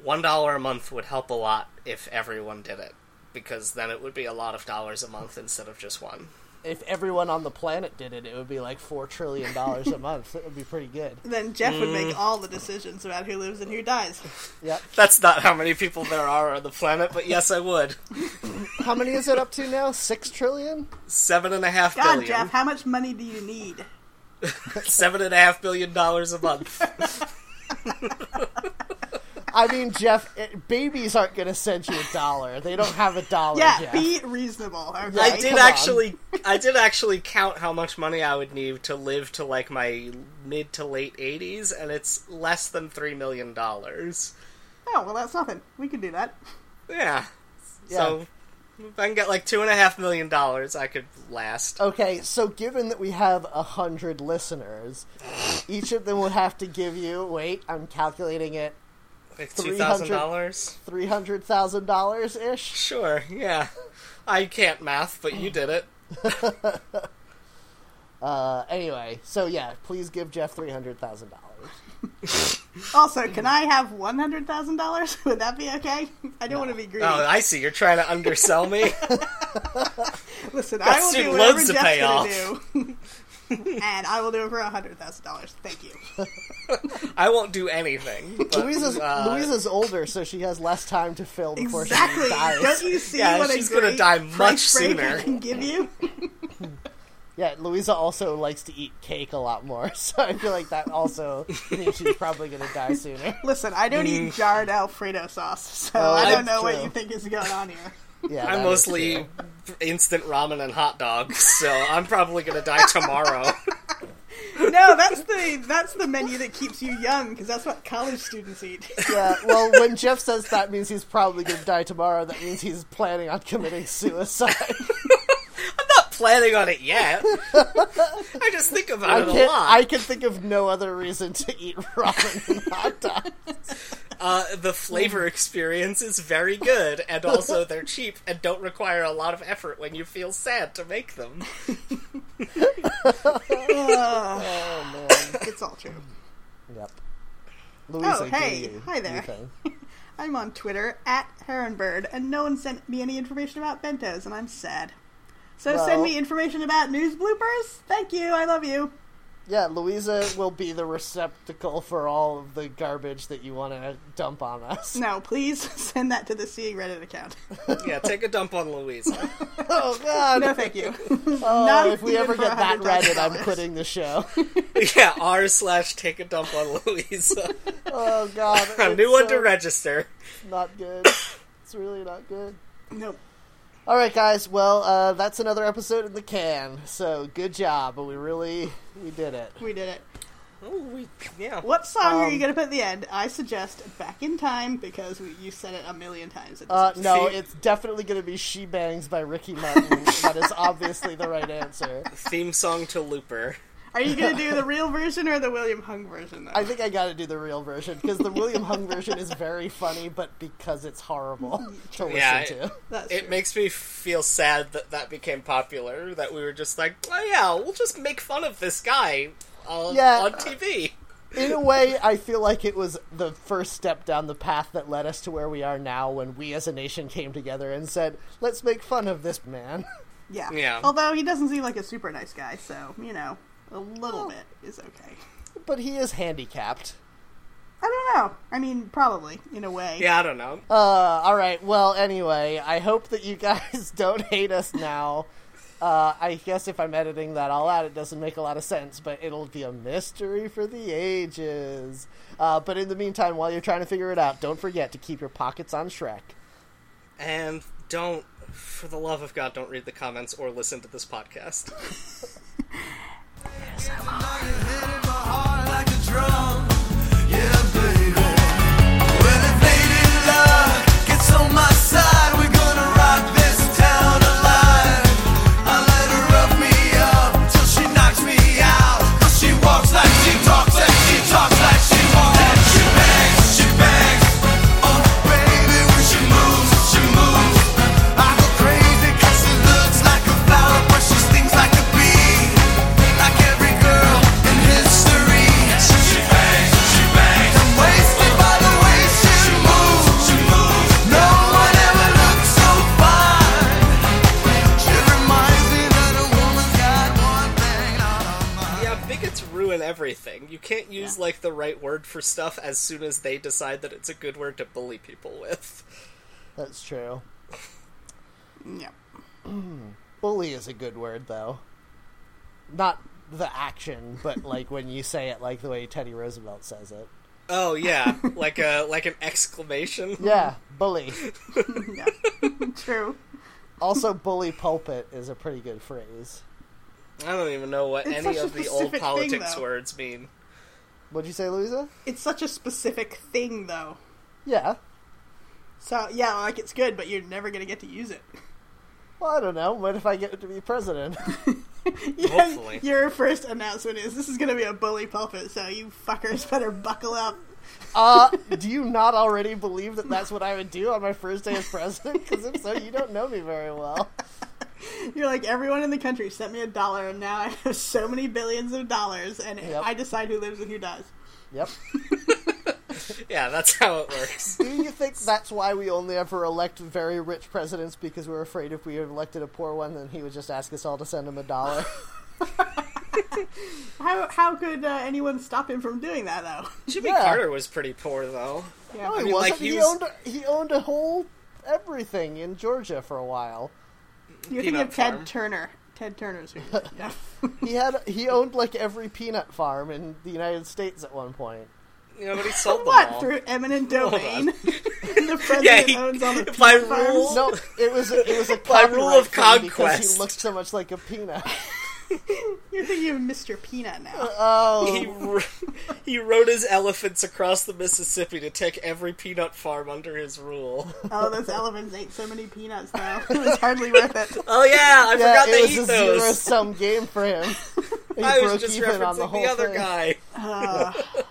One dollar a month would help a lot if everyone did it. Because then it would be a lot of dollars a month instead of just one. If everyone on the planet did it, it would be like $4 trillion a month. It would be pretty good. Then Jeff would Mm. make all the decisions about who lives and who dies. Yep. That's not how many people there are on the planet, but yes, I would. How many is it up to now? 6 trillion? Seven and a half God, billion. Jeff, how much money do you need? Seven and a half billion dollars a month. I mean, Jeff, it, babies aren't going to send you a dollar. They don't have a dollar, Yeah, Jeff. be reasonable. Okay? Yeah, I did on. actually, I did actually count how much money I would need to live to like my mid to late eighties, and it's less than three million dollars. Oh, well, that's nothing. We can do that. Yeah. Yeah. So if I can get like two and a half million dollars, I could last. Okay, so given that we have a hundred listeners, each of them would have to give you. Wait, I'm calculating it. Like two thousand 300 dollars. Three hundred thousand dollars ish. Sure. Yeah. I can't math, but you did it. Uh, anyway, so yeah, please give Jeff three hundred thousand dollars. Also, can I have one hundred thousand dollars? Would that be okay? I don't want to be greedy. Oh, I see. You're trying to undersell me. Listen, got I will do whatever to Jeff's gonna do, and I will do it for hundred thousand dollars. Thank you. I won't do anything. but, Louisa's uh, Louisa's older, so she has less time to fill before Exactly. she dies. Don't you see Yeah, what she's gonna die much sooner. I can give you? Yeah, Louisa also likes to eat cake a lot more, so I feel like that also means she's probably going to die sooner. Listen, I don't Mm. eat jarred Alfredo sauce, so Oh, I don't that's know what you think is going on here. Yeah, I'm mostly true. Instant ramen and hot dogs, so I'm probably gonna die tomorrow. No, that's the that's the menu that keeps you young because that's what college students eat. Yeah, well, when Jeff says that means he's probably going to die tomorrow, that means he's planning on committing suicide. I'm not planning on it yet. I just think about I it a lot. I can think of no other reason to eat ramen and hot dogs. Uh, the flavor experience is very good, and also they're cheap and don't require a lot of effort when you feel sad to make them. Oh man. It's all true. Yep. Louisa, Oh, hey. you- Hi there. think? I'm on Twitter at Heronbird, and no one sent me any information about bentos, and I'm sad. So Well- send me information about news bloopers. Thank you. I love you. Yeah, Louisa will be the receptacle for all of the garbage that you want to dump on us. No, please send that to the Seeing Reddit account. Yeah, take a dump on Louisa. Oh God! No, thank you. Oh, Not if we ever get that Reddit, I'm quitting the show. Yeah, r slash take a dump on Louisa. Oh God! A new one so to register. Not good. It's really not good. Nope. All right, guys. Well, uh, that's another episode in the can. So good job. But we really we did it. We did it. Oh, we, yeah. What song are you Um, going to put at the end? I suggest Back in Time because we, you said it a million times. Uh, no, See- it's definitely going to be "She Bangs" by Ricky Martin. that is obviously the right answer. Theme song to Looper. Are you gonna do the real version or the William Hung version? Though? I think I got to do the real version because the William Hung version is very funny, but because it's horrible mm-hmm. to listen Yeah, to. That's It makes me feel sad that that became popular. That we were just like, oh yeah, we'll just make fun of this guy on, Yeah. on TV. In a way, I feel like it was the first step down the path that led us to where we are now when we as a nation came together and said, let's make fun of this man. yeah. Yeah. Although he doesn't seem like a super nice guy, so you know, a little bit is okay. But he is handicapped. I don't know. I mean, probably in a way. Yeah, I don't know. Uh, alright, well, anyway, I hope that you guys don't hate us now. Uh, I guess if I'm editing that all out, it doesn't make a lot of sense, but it'll be a mystery for the ages. Uh, but in the meantime, while you're trying to figure it out, don't forget to keep your pockets on Shrek. And don't, for the love of God, don't read the comments or listen to this podcast. Like for stuff as soon as they decide that it's a good word to bully people with. That's true. Yeah. Bully is a good word, though. Not the action, but like when you say it like the way Teddy Roosevelt says it. Oh yeah, like a like an exclamation. Yeah, bully. Yeah. True. Also, bully pulpit is a pretty good phrase. I don't even know what It's any of the old specific thing, politics words mean. What'd you say, Louisa? It's such a specific thing, though. Yeah. So yeah, like it's good, but you're never gonna get to use it. Well, I don't know. What if I get to be president? Yeah, Hopefully. Your first announcement is this is gonna be a bully pulpit, so you fuckers better buckle up. uh, do you not already believe that that's what I would do on my first day as president? Because if so, you don't know me very well. You're like everyone in the country sent me a dollar, and now I have so many billions of dollars, and Yep. I decide who lives and who does. Yep. Yeah, that's how it works. Do you think that's why we only ever elect very rich presidents? Because we're afraid if we elected a poor one, then he would just ask us all to send him a dollar. How how could uh, anyone stop him from doing that though? Jimmy Yeah. Carter was pretty poor though. Yeah, No, I he mean, wasn't. like, he, he was- owned he owned a whole everything in Georgia for a while. You're thinking Peanut of Ted Farm. Turner. Ted Turner's here. yeah. He had he owned like every peanut farm in the United States at one point. You know, but he sold them What all. through eminent Hold domain? the president Yeah, he- owns all the by peanut farms? rule- No, it was a, it was a By rule of thing because conquest. he looked so much like a peanut. You're thinking of Mr. Peanut now. Oh, He, he rode his elephants across the Mississippi to take every peanut farm under his rule. Oh, those elephants ate so many peanuts though. It was hardly worth it. Oh yeah, I yeah, forgot it they was eat a zero sum game for him. He I was just even on referencing the the, whole other thing. guy. Uh,